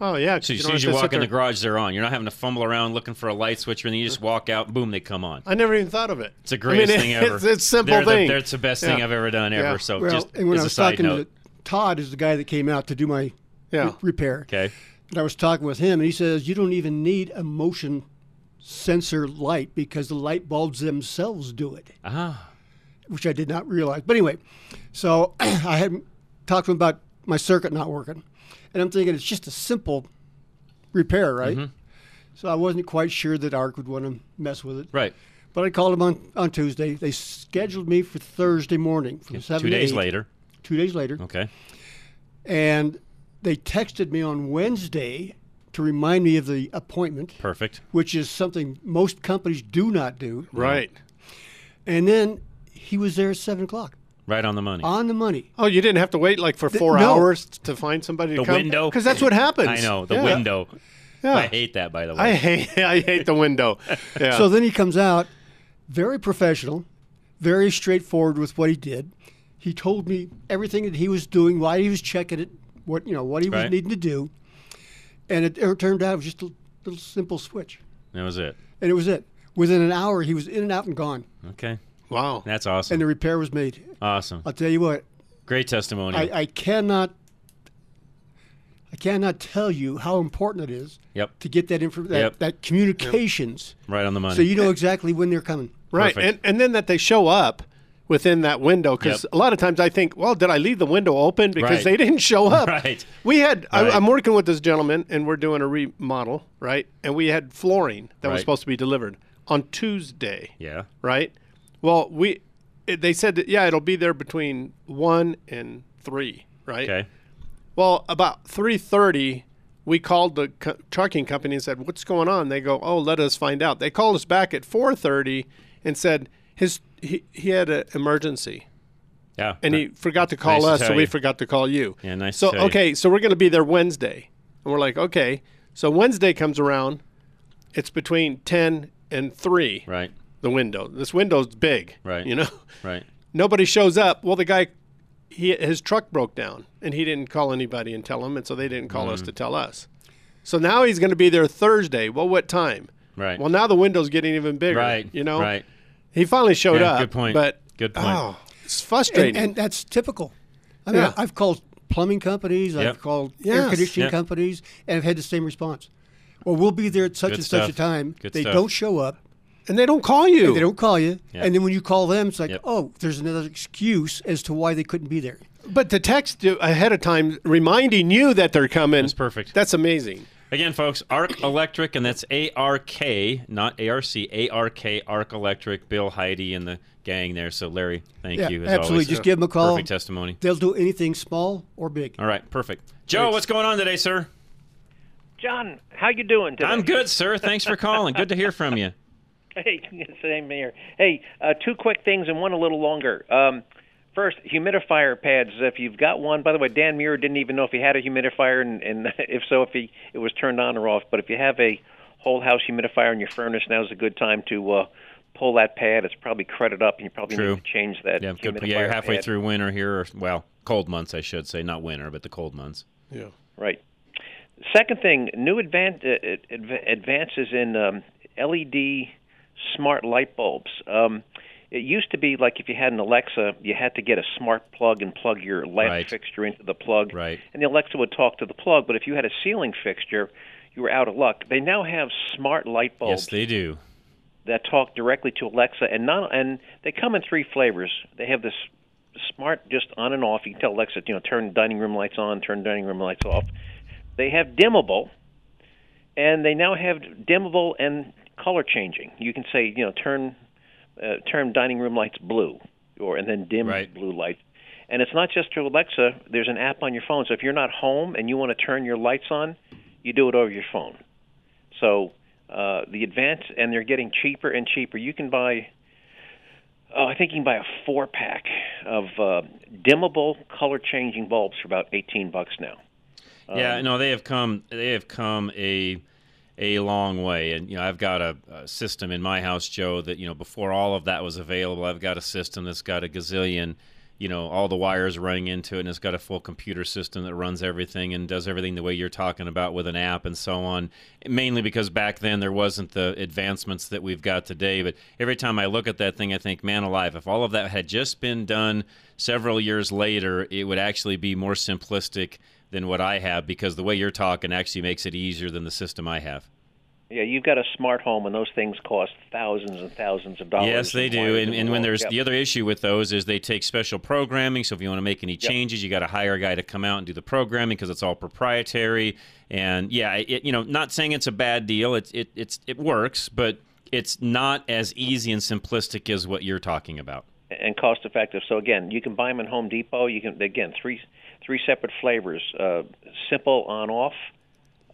Oh yeah. So as soon as you walk sit in the garage, they're on. You're not having to fumble around looking for a light switch, and then you just walk out, boom, they come on. I never even thought of it. It's the greatest I mean, thing ever. It's, it's simple they're thing. The, it's the best thing I've ever done ever. Yeah. So well, just and when as I a was side talking note. to Todd, is the guy that came out to do my Yeah. re- repair. Okay. And I was talking with him, and he says you don't even need a motion sensor light because the light bulbs themselves do it. Ah. Which I did not realize. But anyway, so I had talked to him about my circuit not working, and I'm thinking it's just a simple repair, right? Mhm. So I wasn't quite sure that ARK would want to mess with it. Right. But I called them on, on Tuesday. They scheduled me for Thursday morning from seven Two to days eight. later. Two days later. Okay. And they texted me on Wednesday to remind me of the appointment, Perfect. which is something most companies do not do. Right. And then he was there at seven o'clock Right on the money. on the money. Oh, you didn't have to wait like for Th- four no. hours to find somebody to The come. window. Because that's what happens. I know the Yeah. window. Yeah. I hate that, by the way. I hate. I hate the window. Yeah. So then he comes out, very professional, very straightforward with what he did. He told me everything that he was doing, why he was checking it, what you know, what he was Right. needing to do, and it, it turned out it was just a little simple switch, that was it. and it was it. Within an hour, he was in and out and gone, Okay. Wow. That's awesome. and the repair was made. awesome. I'll tell you what, Great testimony. I, I cannot, I cannot tell you how important it is Yep. to get that information, that, Yep. that communications, Right on the money. so you know exactly when they're coming. Right, and and then that they show up within that window because Yep. a lot of times I think, well, did I leave the window open because Right. they didn't show up? Right. We had. Right. I, I'm working with this gentleman, and we're doing a remodel, right? And we had flooring that was supposed to be delivered on Tuesday. Yeah. Right. Well, we it, they said that yeah, it'll be there between one and three. Right. Okay. Well, about three thirty, we called the co- trucking company and said, "What's going on?" They go, "Oh, let us find out." They called us back at four thirty and said his he, he had an emergency Yeah. and he forgot to call Nice to us, so tell we you. forgot to call you. Yeah, nice to So tell you. okay, so we're going to be there Wednesday, and we're like, okay. So Wednesday comes around, it's between ten and three. Right. The window. This window's big. Right. You know. Right. Nobody shows up. Well, the guy, he his truck broke down, and he didn't call anybody and tell them, and so they didn't call us Mm. to tell us. So now he's going to be there Thursday. Well, what time? Right. Well, now the window's getting even bigger. Right. You know. Right. He finally showed Yeah, up. good point. But Good point. Oh, it's frustrating. And, and that's typical. I mean, Yeah. I've called plumbing companies, Yep. I've called air conditioning Yep. companies, and I've had the same response. Well, we'll be there at such Good and such a time. Good they stuff. don't show up. And they don't call you. And they don't call you. Yep. And then when you call them, it's like, Yep. oh, there's another excuse as to why they couldn't be there. But the text ahead of time, reminding you that they're coming. That's perfect. That's amazing. Again, folks, Ark Electric, and that's A R K, not A R C, A R K, Ark Electric, Bill, Heidi, and the gang there. So, Larry, thank yeah, you. As absolutely. Always. Just give them a call. Perfect testimony. They'll do anything small or big. All right, perfect. Joe, what's going on today, sir? John, how you doing today? I'm good, sir. Thanks for calling. Good to hear from you. Hey, same here. Hey, uh, two quick things and one a little longer. Um, first, humidifier pads. If you've got one, by the way, Dan Muir didn't even know if he had a humidifier, and, and if so, if he it was turned on or off. But if you have a whole house humidifier in your furnace, now's a good time to uh, pull that pad. It's probably crudded up, and you probably True. need to change that. Yeah, good. humidifier Yeah, you're halfway pad. through winter here, or well, cold months, I should say, not winter, but the cold months. Yeah. Right. Second thing, new advan- uh, advances in um, LED smart light bulbs. Um, it used to be like if you had an Alexa, you had to get a smart plug and plug your lamp Right. fixture into the plug, Right. and the Alexa would talk to the plug. But if you had a ceiling fixture, you were out of luck. They now have smart light bulbs Yes, they do. that talk directly to Alexa, and not and they come in three flavors. They have this smart just on and off. You can tell Alexa, you know, turn dining room lights on, turn dining room lights off. They have dimmable, and they now have dimmable and color changing. You can say, you know, turn uh, turn dining room lights blue, or and then dim Right. blue lights. And it's not just through Alexa. There's an app on your phone. So if you're not home and you want to turn your lights on, you do it over your phone. So uh, the advance, and they're getting cheaper and cheaper. You can buy, oh, I think you can buy a four pack of uh, dimmable, color changing bulbs for about eighteen bucks now. Yeah, Um, no, they have come. They have come a a long way, and you know, I've got a, a system in my house, Joe. That you know, before all of that was available, I've got a system that's got a gazillion, you know, all the wires running into it, and it's got a full computer system that runs everything and does everything the way you're talking about with an app and so on. Mainly because back then there wasn't the advancements that we've got today. But every time I look at that thing, I think, man alive, if all of that had just been done several years later, it would actually be more simplistic than what I have because the way you're talking actually makes it easier than the system I have. Yeah, you've got a smart home, and those things cost thousands and thousands of dollars. Yes, they do. And, and when there's Yep. the other issue with those is they take special programming. So if you want to make any changes, you got to hire a guy to come out and do the programming because it's all proprietary. And yeah, it, you know, not saying it's a bad deal. It it it's it works, but it's not as easy and simplistic as what you're talking about. and cost effective. So again, you can buy them in Home Depot. You can again three three separate flavors: uh, simple on off,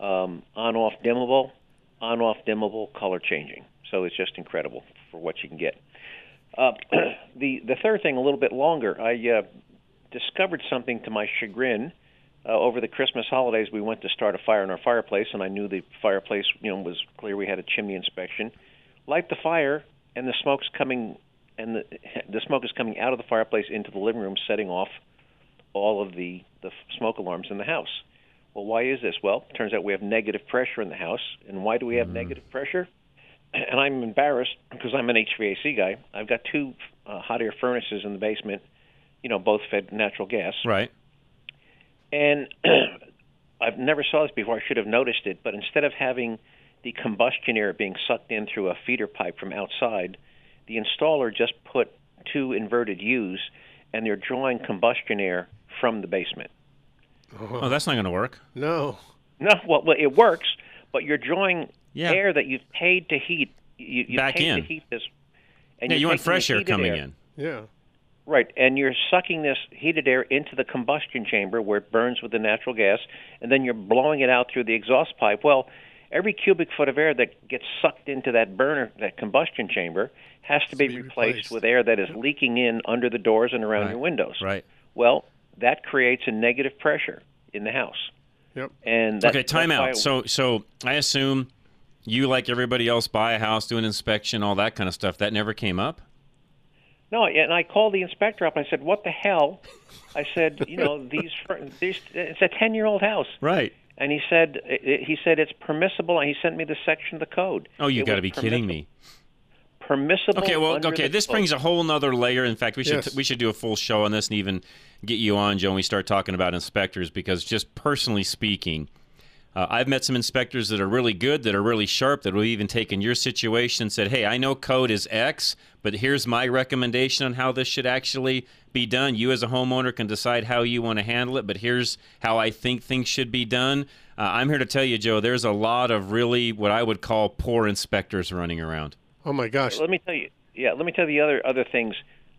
um, on off dimmable, on off dimmable, color changing. So it's just incredible for what you can get. Uh, the the third thing, a little bit longer. I uh, discovered something to my chagrin. Uh, over the Christmas holidays, we went to start a fire in our fireplace, and I knew the fireplace, you know, was clear. We had a chimney inspection. Light the fire, and the smoke's coming, and the the smoke is coming out of the fireplace into the living room, setting off all of the the smoke alarms in the house. Well, why is this? Well, it turns out we have negative pressure in the house, and why do we have negative pressure? And I'm embarrassed because I'm an HVAC guy. I've got two uh, hot air furnaces in the basement, you know, both fed natural gas. Right. And I've never saw this before. I should have noticed it, but instead of having the combustion air being sucked in through a feeder pipe from outside, the installer just put two inverted U's, and they're drawing combustion air from the basement. Oh, that's not going to work. No. No, well, well, it works, but you're drawing Yeah. air that you've paid to heat. You, you Back paid in. to heat this. yeah, you're want fresh air coming air. in. Yeah. Right, and you're sucking this heated air into the combustion chamber where it burns with the natural gas, and then you're blowing it out through the exhaust pipe. Well, every cubic foot of air that gets sucked into that burner, that combustion chamber, has to be, replaced, with air that is leaking in under the doors and around Right. your windows. Right. Well, that creates a negative pressure in the house. Yep. And that, okay, time that's why- out. So, so I assume you, like everybody else, buy a house, do an inspection, all that kind of stuff. That never came up. No, and I called the inspector up. and I said, "What the hell?" I said, "You know, these, these it's a ten year old house." Right. And he said he said it's permissible, and he sent me the section of the code. Oh, you got to was be kidding me. Permissible. Okay, well, okay. This code. brings a whole nother layer. In fact, we should Yes. we should do a full show on this and even get you on, Joe, when we start talking about inspectors. Because just personally speaking, uh, I've met some inspectors that are really good, that are really sharp, that will even take in your situation and said, "Hey, I know code is X, but here's my recommendation on how this should actually be done. You, as a homeowner, can decide how you want to handle it, but here's how I think things should be done." Uh, I'm here to tell you, Joe. There's a lot of really what I would call poor inspectors running around. Oh my gosh. Let me tell you. Yeah, let me tell you the other other things.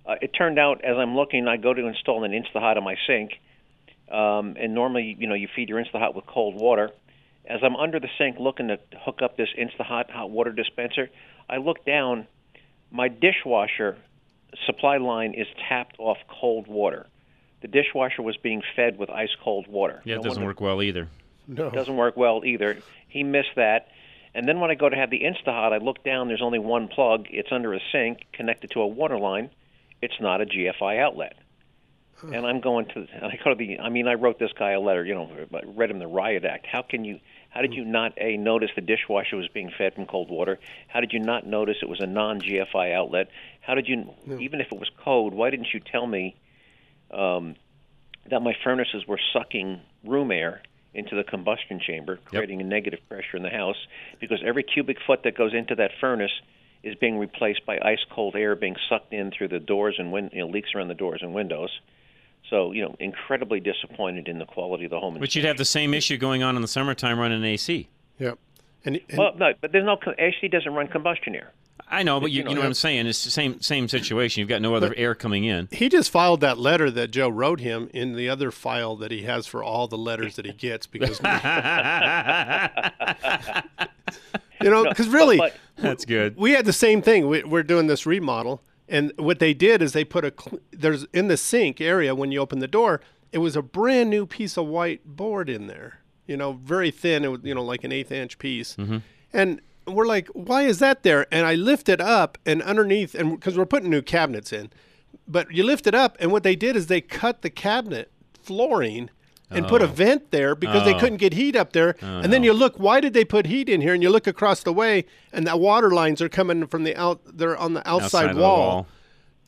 Uh, it turned out as I'm looking, I go to install an Instahot on my sink, um, and normally, you know, you feed your Instahot with cold water. As I'm under the sink looking to hook up this Instahot hot water dispenser, I look down. My dishwasher supply line is tapped off cold water. The dishwasher was being fed with ice cold water. Yeah, it No doesn't wonder- work well either. No. It doesn't work well either. He missed that. And then when I go to have the Instahot, I look down. There's only one plug. It's under a sink connected to a water line. It's not a GFI outlet. And I'm going to. And I go to the. I mean, I wrote this guy a letter. You know, I read him the riot act. How can you? How did you not a notice the dishwasher was being fed from cold water? How did you not notice it was a non-GFI outlet? How did you? Even if it was code, why didn't you tell me um, that my furnaces were sucking room air into the combustion chamber, creating a negative pressure in the house, because every cubic foot that goes into that furnace is being replaced by ice cold air being sucked in through the doors and win- you know, leaks around the doors and windows. So, you know, incredibly disappointed in the quality of the home. But you'd have the same issue going on in the summertime running AC. Yep. And, well, no, but there's no co- AC doesn't run combustion air. I know, but you, You you, know, know, what. I'm saying. It's the same same situation. You've got no other air coming in. He just filed that letter that Joe wrote him in the other file that he has for all the letters that he gets because you know because really That's good. we had the same thing we, we're doing this remodel and what they did is they put a there's in the sink area when you open the door it was a brand new piece of white board in there you know very thin it was you know like an eighth inch piece mm-hmm. and we're like why is that there and i lift it up and underneath and because we're putting new cabinets in but you lift it up and what they did is they cut the cabinet flooring and put a Oh. vent there because they Oh. couldn't get heat up there Oh, and then no. you look why did they put heat in here and you look across the way and the water lines are coming from the out they're on the outside, Outside of the wall, wall.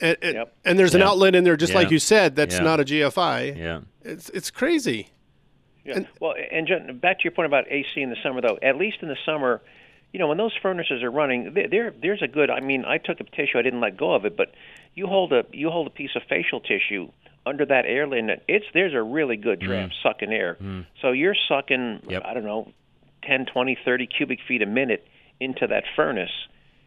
And, and, and there's an outlet in there just like you said that's Yeah. not a gfi Yeah. it's it's crazy Yeah. well, and John, back to your point about AC in the summer, though. At least in the summer, you know, when those furnaces are running, there, there there's a good. I mean, I took a tissue, I didn't let go of it, but you hold a you hold a piece of facial tissue under that air inlet. It's there's a really good mm. draft sucking air. Mm. So you're sucking, I don't know, 10, 20, 30 cubic feet a minute into that furnace,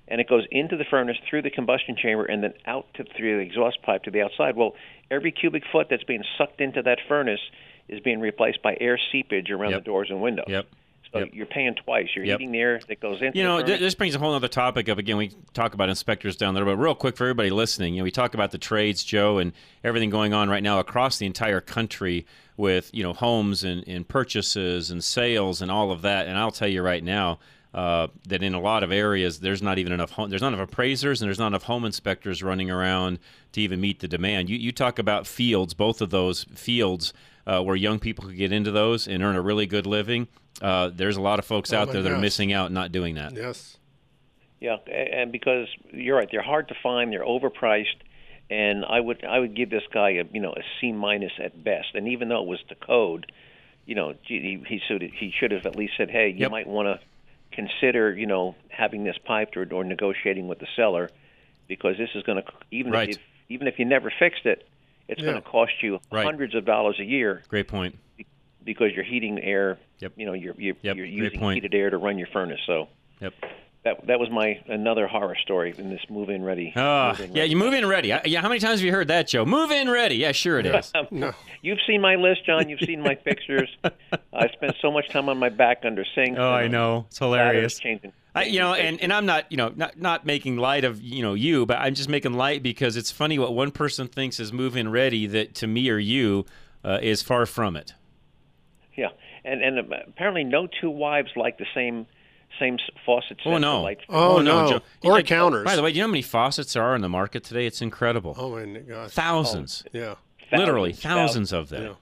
and it goes into the furnace through the combustion chamber and then out to through the exhaust pipe to the outside. Well, every cubic foot that's being sucked into that furnace is being replaced by air seepage around Yep. the doors and windows. Yep. So you're paying twice. You're Yep. heating the air that goes into You know, this brings a whole other topic up. Again, we talk about inspectors down there, but real quick for everybody listening, you know, we talk about the trades, Joe, and everything going on right now across the entire country with you know homes and, and purchases and sales and all of that. And I'll tell you right now. Uh, that in a lot of areas there's not even enough home, there's not enough appraisers and there's not enough home inspectors running around to even meet the demand. You you talk about fields, both of those fields uh, where young people could get into those and earn a really good living. Uh, there's a lot of folks Oh out there that are missing out not doing that. yes Yeah, and because you're right, they're hard to find, they're overpriced, and I would I would give this guy a you know a C minus at best. And even though it was the code, you know, he, he should he should have at least said, hey, you might want to consider, you know, having this piped or, or negotiating with the seller, because this is going to even Right. if even if you never fixed it, it's Yeah. going to cost you Right. hundreds of dollars a year Great point. because you're heating air. Yep. You know, you're you're, Yep, you're using heated air to run your furnace. So. Yep. That that was my another horror story in this move-in ready. Ah, move-in yeah, you move in ready. I- Yeah, how many times have you heard that, Joe? Move in ready. Yeah, sure it is. You've seen my list, John. You've seen my pictures. I spent so much time on my back under sinks. Oh, I know. It's ladders hilarious. Changing. I, you know, and, and I'm not, you know, not not making light of you know you, but I'm just making light because it's funny what one person thinks is move-in ready that to me or you uh, is far from it. Yeah, and and apparently no two wives like the same same faucets. Oh no! Like, Oh, no. Joe. Or Yeah, counters. By the way, do you know how many faucets there are in the market today? It's incredible. Oh my gosh. Thousands. Yeah. Literally Thousands, thousands of them. Yeah.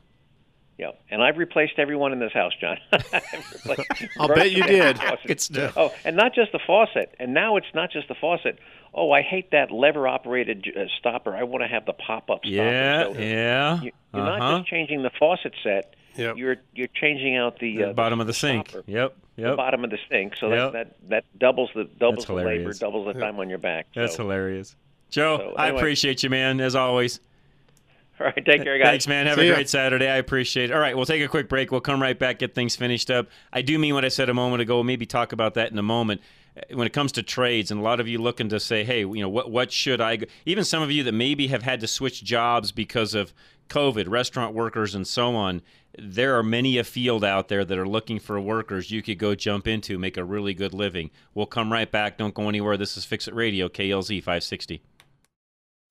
Yeah, and I've replaced everyone in this house, John. I've replaced- I'll bet you did. It's Oh, and not just the faucet. And now it's not just the faucet. Oh, I hate that lever-operated uh, stopper. I want to have the pop-up stopper. Yeah, So yeah. you- You're uh-huh. not just changing the faucet set. Yep. You're you're changing out the, the uh, bottom of the sink. stopper, Yep, the yep. bottom of the sink. So Yep. that, that that doubles the doubles the labor, doubles the time on your back. That's hilarious. Joe, So, I appreciate you, man, as always. All right, take care, guys. Thanks, man. Have See a ya. great Saturday. I appreciate it. All right, we'll take a quick break. We'll come right back, get things finished up. I do mean what I said a moment ago. We'll maybe talk about that in a moment. Uh, When it comes to trades, and a lot of you looking to say, hey, you know, what what should I? Go? Even some of you that maybe have had to switch jobs because of COVID, restaurant workers, and so on. There are many a field out there that are looking for workers you could go jump into, make a really good living. We'll come right back. Don't go anywhere. This is Fix It Radio, KLZ 560.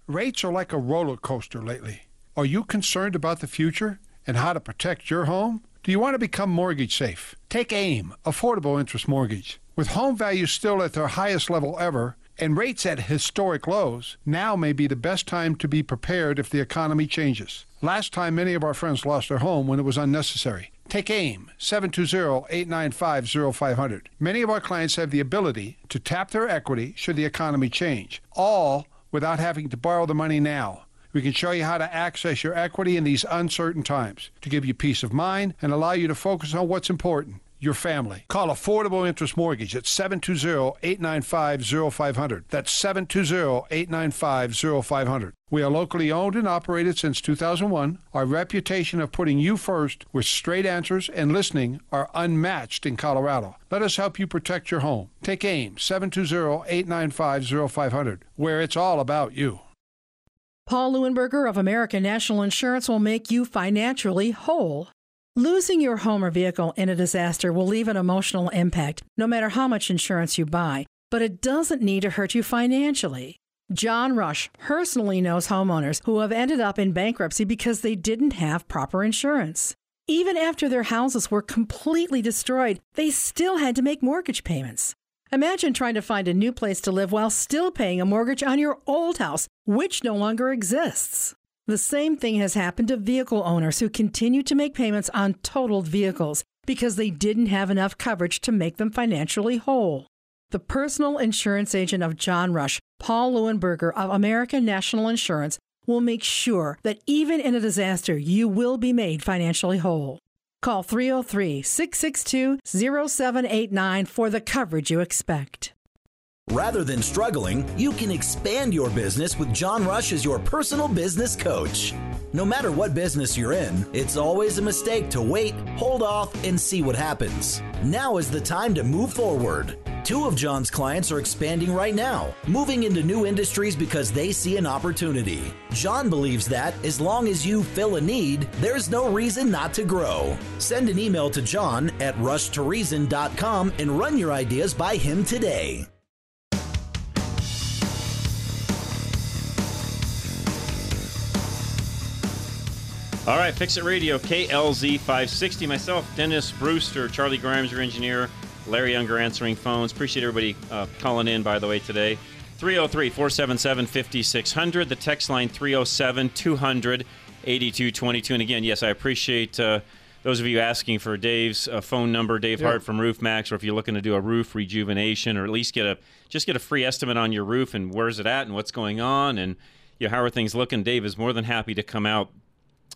Rates are like a roller coaster lately. Are you concerned about the future and how to protect your home? Do you want to become mortgage safe? Take AIM, Affordable Interest Mortgage. With home values still at their highest level ever and rates at historic lows, now may be the best time to be prepared if the economy changes. Last time, many of our friends lost their home when it was unnecessary. Take AIM, 720-895-0500. Many of our clients have the ability to tap their equity should the economy change, all without having to borrow the money now. We can show you how to access your equity in these uncertain times to give you peace of mind and allow you to focus on what's important your family. Call Affordable Interest Mortgage at 720-895-0500. That's 720-895-0500. We are locally owned and operated since 2001. Our reputation of putting you first with straight answers and listening are unmatched in Colorado. Let us help you protect your home. Take AIM 720-895-0500, where it's all about you. Paul Leuenberger of American National Insurance will make you financially whole. Losing your home or vehicle in a disaster will leave an emotional impact, no matter how much insurance you buy, but it doesn't need to hurt you financially. John Rush personally knows homeowners who have ended up in bankruptcy because they didn't have proper insurance. Even after their houses were completely destroyed, they still had to make mortgage payments. Imagine trying to find a new place to live while still paying a mortgage on your old house, which no longer exists. The same thing has happened to vehicle owners who continue to make payments on totaled vehicles because they didn't have enough coverage to make them financially whole. The personal insurance agent of John Rush, Paul Leuenberger of American National Insurance, will make sure that even in a disaster, you will be made financially whole. Call 303 662 0789 for the coverage you expect. Rather than struggling, you can expand your business with John Rush as your personal business coach. No matter what business you're in, it's always a mistake to wait, hold off, and see what happens. Now is the time to move forward. Two of John's clients are expanding right now, moving into new industries because they see an opportunity. John believes that as long as you fill a need, there's no reason not to grow. Send an email to John at rushtoreason.com and run your ideas by him today. All right, Fix It Radio, KLZ 560. Myself, Dennis Brewster, Charlie Grimes, your engineer, Larry Younger answering phones. Appreciate everybody uh, calling in, by the way, today. 303 477 5600. The text line 307 200 8222. And again, yes, I appreciate uh, those of you asking for Dave's uh, phone number, Dave Yeah. Hart from Roof Maxx, or if you're looking to do a roof rejuvenation or at least get a just get a free estimate on your roof and where's it at and what's going on and you know, how are things looking. Dave is more than happy to come out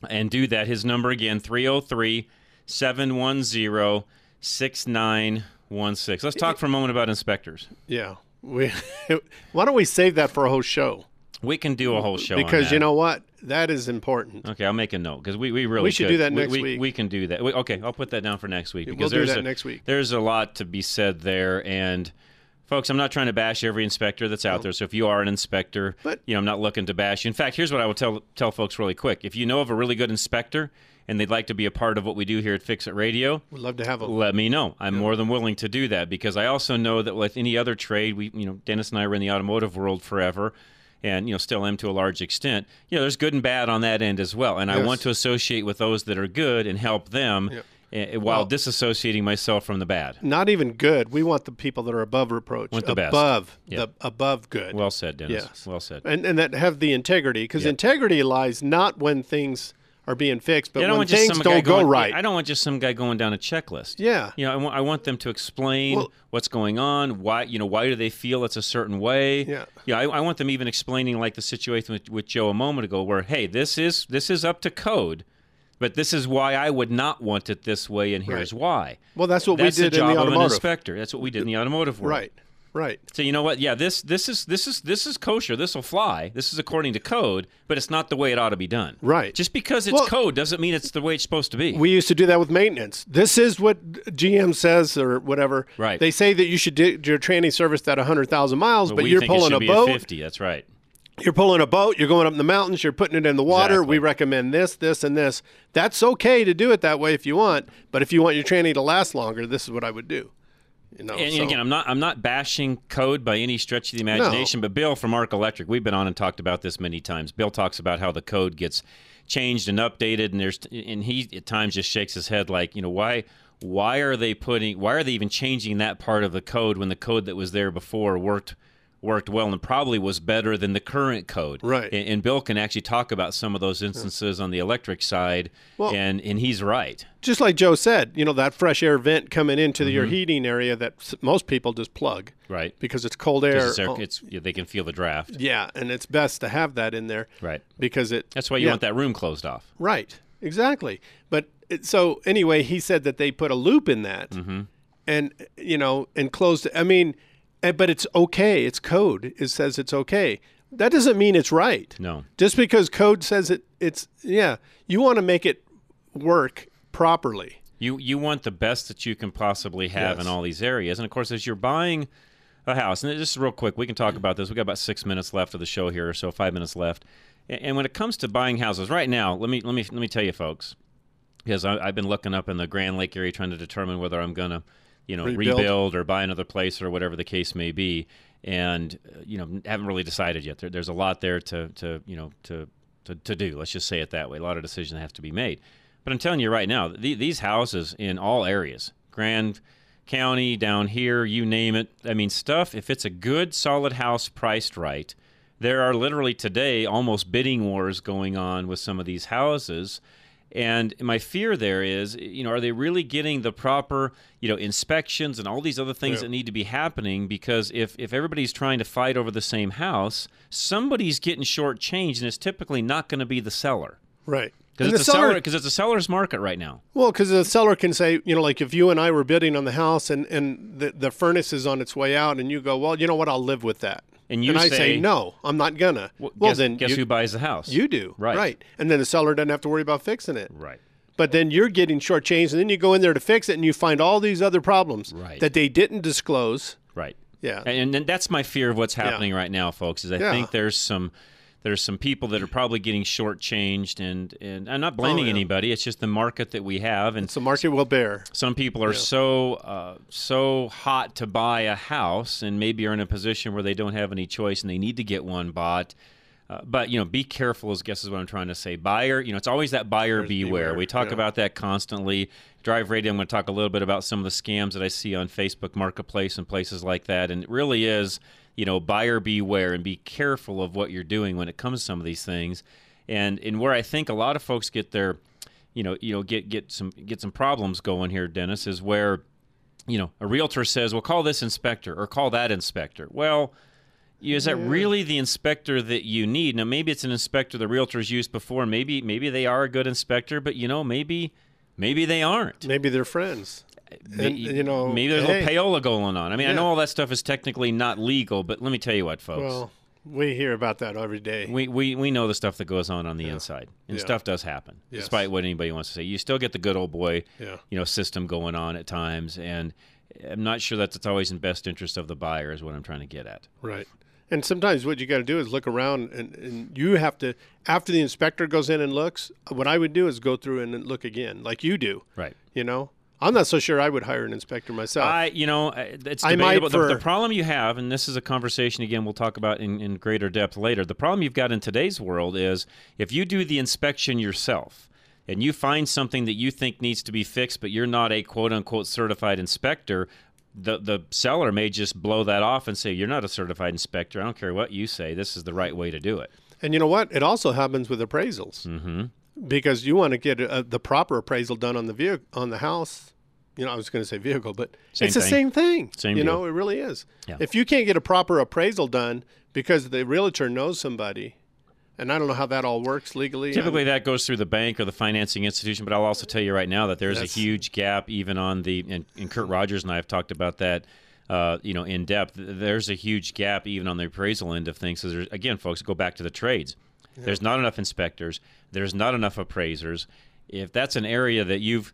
and do that. His number again, 303 710 6916. Let's talk for a moment about inspectors. Yeah. We why don't we save that for a whole show? We can do a whole show on because you know what? That is important. Okay, I'll make a note because we, we really We should could. do that next we, week. We can do that. We, okay, I'll put that down for next week We'll because do there's that a, next week. There's a lot to be said there, and folks, I'm not trying to bash every inspector that's out there. So if you are an inspector, but, you know, I'm not looking to bash you. In fact, here's what I will tell tell folks really quick: if you know of a really good inspector and they'd like to be a part of what we do here at Fix It Radio, We'd love to have them. let me know. I'm more than willing to do that because I also know that with any other trade, we, you know, Dennis and I were in the automotive world forever, and you know, still am to a large extent. You know, there's good and bad on that end as well, and I want to associate with those that are good and help them, eh, Eh, eh, while Well- disassociating myself from the bad. Not even good. We want the people that are above reproach. Want the best. above Yeah. the above good. Well said, Dennis. Yes. Well said. And and that have the integrity because Yeah. integrity lies not when things are being fixed, but Yeah, when things some guy don't go going, right. I don't want just some guy going down a checklist. Yeah. You know, I want, I want them to explain Well- what's going on, why you know why do they feel it's a certain way. Yeah. Yeah, I, I want them even explaining like the situation with, with Joe a moment ago, where hey, this is this is up to code, but this is why I would not want it this way, and here's Right. why. Well, that's what That's we did the job in the of an inspector. That's what we did in the automotive world. Right. Right. So you know what? Yeah, this this is this is this is kosher. This will fly. This is according to code, but it's not the way it ought to be done. Right. Just because it's Well- code doesn't mean it's the way it's supposed to be. We used to do that with maintenance. This is what GM says or whatever. Right. They say that you should do your training service at 100,000 miles, but, we you're pulling should a boat. At 50. That's right. You're pulling a boat, you're going up in the mountains, you're putting it in the water. Exactly. We recommend this, this, and this. That's okay to do it that way if you want, but if you want your training to last longer, this is what I would do. You know, and so- again, I'm not I'm not bashing code by any stretch of the imagination, but Bill from Ark Electric, we've been on and talked about this many times. Bill talks about how the code gets changed and updated, and there's and he at times just shakes his head like, you know, why why are they putting why are they even changing that part of the code when the code that was there before worked worked well and probably was better than the current code. Right. And, and Bill can actually talk about some of those instances on the electric side, Well- and and he's right. just like Joe said, you know, that fresh air vent coming into your Mhm. heating area that most people just plug. Right. Because it's cold air. It's, air- Oh, it's yeah, they can feel the draft. yeah, and it's best to have that in there. Right. Because it. That's why you yeah. want that room closed off. Right. Exactly. But it, so anyway, he said that they put a loop in that, Mm-hmm. and you know, and closed. I mean, Eh, but it's okay. It's code. It says it's okay. That doesn't mean it's right. No. Just because code says it, it's yeah. You want to make it work properly. You you want the best that you can possibly have Yes. in all these areas, and of course, as you're buying a house, and just real quick, we can talk mm. about this. We got about six minutes left of the show here, or so five minutes left. And, when it comes to buying houses, right now, let me let me let me tell you, folks, because I, I've been looking up in the Grand Lake area trying to determine whether I'm gonna, you know, Rebuild. rebuild, or buy another place or whatever the case may be, and uh, you know, haven't really decided yet. There, there's a lot there to to you know to, to to do. Let's just say it that way. A lot of decisions have to be made. But I'm telling you right now, the, these houses in all areas, Grand County, down here, you name it. I mean, stuff. If it's a good, solid house priced right, there are literally today almost bidding wars going on with some of these houses. And my fear there is, you know, are they really getting the proper, you know, inspections and all these other things Yeah. that need to be happening? Because if, if everybody's trying to fight over the same house, somebody's getting shortchanged, and it's typically not going to be the seller. Right. Because it's, a seller- seller- it's a seller's market right now. Well, because the seller can say, you know, like if you and I were bidding on the house and, and the, the furnace is on its way out, and you go, well, you know what, I'll live with that. And you I say- say, no, I'm not gonna. Well, guess, then guess you, who buys the house? You do. Right. Right. And then the seller doesn't have to worry about fixing it. Right. But then you're getting shortchanged, and then you go in there to fix it, and you find all these other problems Right. that they didn't disclose. Right. Yeah. And, and that's my fear of what's happening right now, folks. Is I Yeah. think there's some there's some people that are probably getting shortchanged, and and I'm not blaming Oh, yeah. anybody. It's just the market that we have, and the market will bear. some people are Yeah. so uh, so hot to buy a house, and maybe are in a position where they don't have any choice, and they need to get one bought. Uh, but you know, be careful. Is guess is what I'm trying to say. Buyer, you know, it's always that buyer beware. beware, We talk yeah. about that constantly. Drive Radio. I'm going to talk a little bit about some of the scams that I see on Facebook Marketplace and places like that. And it really is, you know, buyer beware and be careful of what you're doing when it comes to some of these things. And and where I think a lot of folks get their, you know, you know, get get some get some problems going here, Dennis, is where you know, a realtor says, "Well, call this inspector or call that inspector." Well, is that really the inspector that you need? Now, maybe it's an inspector the realtors used before. Maybe maybe they are a good inspector, but you know, maybe Maybe they aren't. Maybe they're friends. And, you know, maybe there's hey, a little payola going on. I mean, I know all that stuff is technically not legal, but let me tell you what, folks. Well, we hear about that every day. we, we, we know the stuff that goes on on the inside, and Yeah. stuff does happen, Yes. despite what anybody wants to say. You still get the good old boy, Yeah. you know, system going on at times, and I'm not sure that it's always in best interest of the buyer. Is what I'm trying to get at. Right. And sometimes what you got to do is look around, and, and you have to, after the inspector goes in and looks, what I would do is go through and look again, like you do. Right. You know, I'm not so sure I would hire an inspector myself. I, you know, it's debatable. The, the problem you have, and this is a conversation again we'll talk about in, in greater depth later. The problem you've got in today's world is if you do the inspection yourself and you find something that you think needs to be fixed, but you're not a quote unquote certified inspector. The, the seller may just blow that off and say, You're not a certified inspector. I don't care what you say. This is the right way to do it. and you know what? It also happens with appraisals Mm-hmm. Because you want to get uh the proper appraisal done on the vehicle, on the house. You know, I was going to say vehicle, but Same it's the same thing. Same you deal. know, it really is. Yeah. If you can't get a proper appraisal done because the realtor knows somebody, and I don't know how that all works legally. Typically, that goes through the bank or the financing institution. But I'll also tell you right now that there's That's- a huge gap, even on the and, and Kurt Rogers and I have talked about that, uh, you know, in depth. There's a huge gap even on the appraisal end of things. So there's, again, folks, go back to the trades. There's not enough inspectors. There's not enough appraisers. If that's an area that you've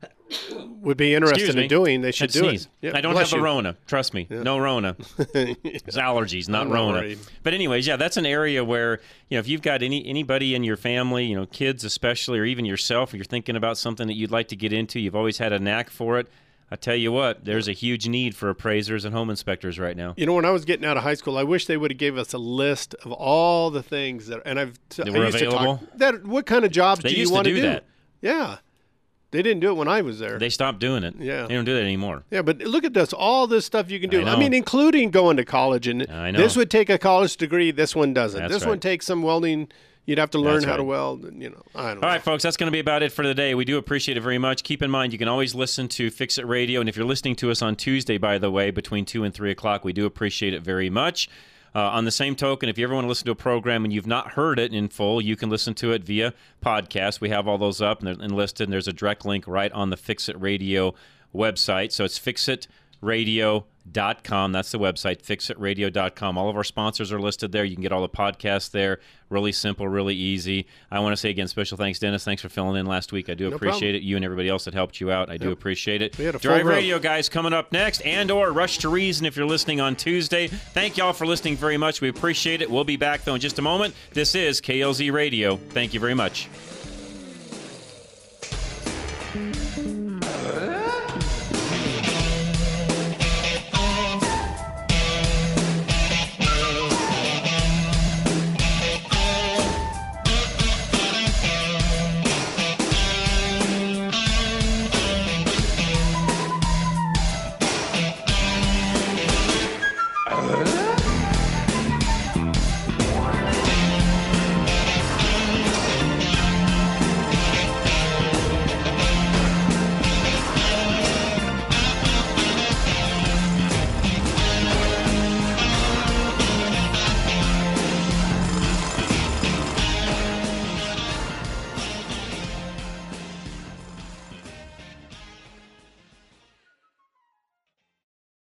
would be interested in doing, they should do sneeze. it. Yeah, I don't have you. Rona. Trust me. No Rona. It's allergies, not I'm Rona. worried. But anyways, yeah, that's an area where you know if you've got any anybody in your family, you know, kids especially, or even yourself, if you're thinking about something that you'd like to get into, you've always had a knack for it. I tell you what, there's a huge need for appraisers and home inspectors right now. You know, when I was getting out of high school, I wish they would have gave us a list of all the things that, and I've t- That were available? talk that what kind of jobs They do you used to want do that. Yeah, they didn't do it when I was there. They stopped doing it. Yeah. they don't do that anymore. yeah, but look at this, all this stuff you can do. I I, mean, including going to college, and I know. this would take a college degree. This one doesn't. That's this right. one takes some welding. You'd have to learn That's how to weld. and, You know, I don't know. All right, folks, that's going to be about it for today. We do appreciate it very much. Keep in mind, you can always listen to Fix It Radio. And if you're listening to us on Tuesday, by the way, between 2 and 3 o'clock, we do appreciate it very much. Uh, on the same token, if you ever want to listen to a program and you've not heard it in full, you can listen to it via podcast. We have all those up and, they're- and listed, and there's a direct link right on the Fix It Radio website. So it's fixitradio.com. That's the website, fixitradio.com. All of our sponsors are listed there. You can get all the podcasts there. Really simple, really easy. I want to say again, special thanks, Dennis. Thanks for filling in last week. I do No appreciate problem. it. You and everybody else that helped you out. I do appreciate it. We had a full Drive. Radio, guys, coming up next, and or Rush to Reason if you're listening on Tuesday. Thank y'all for listening very much. We appreciate it. We'll be back, though, in just a moment. This is KLZ Radio. Thank you very much.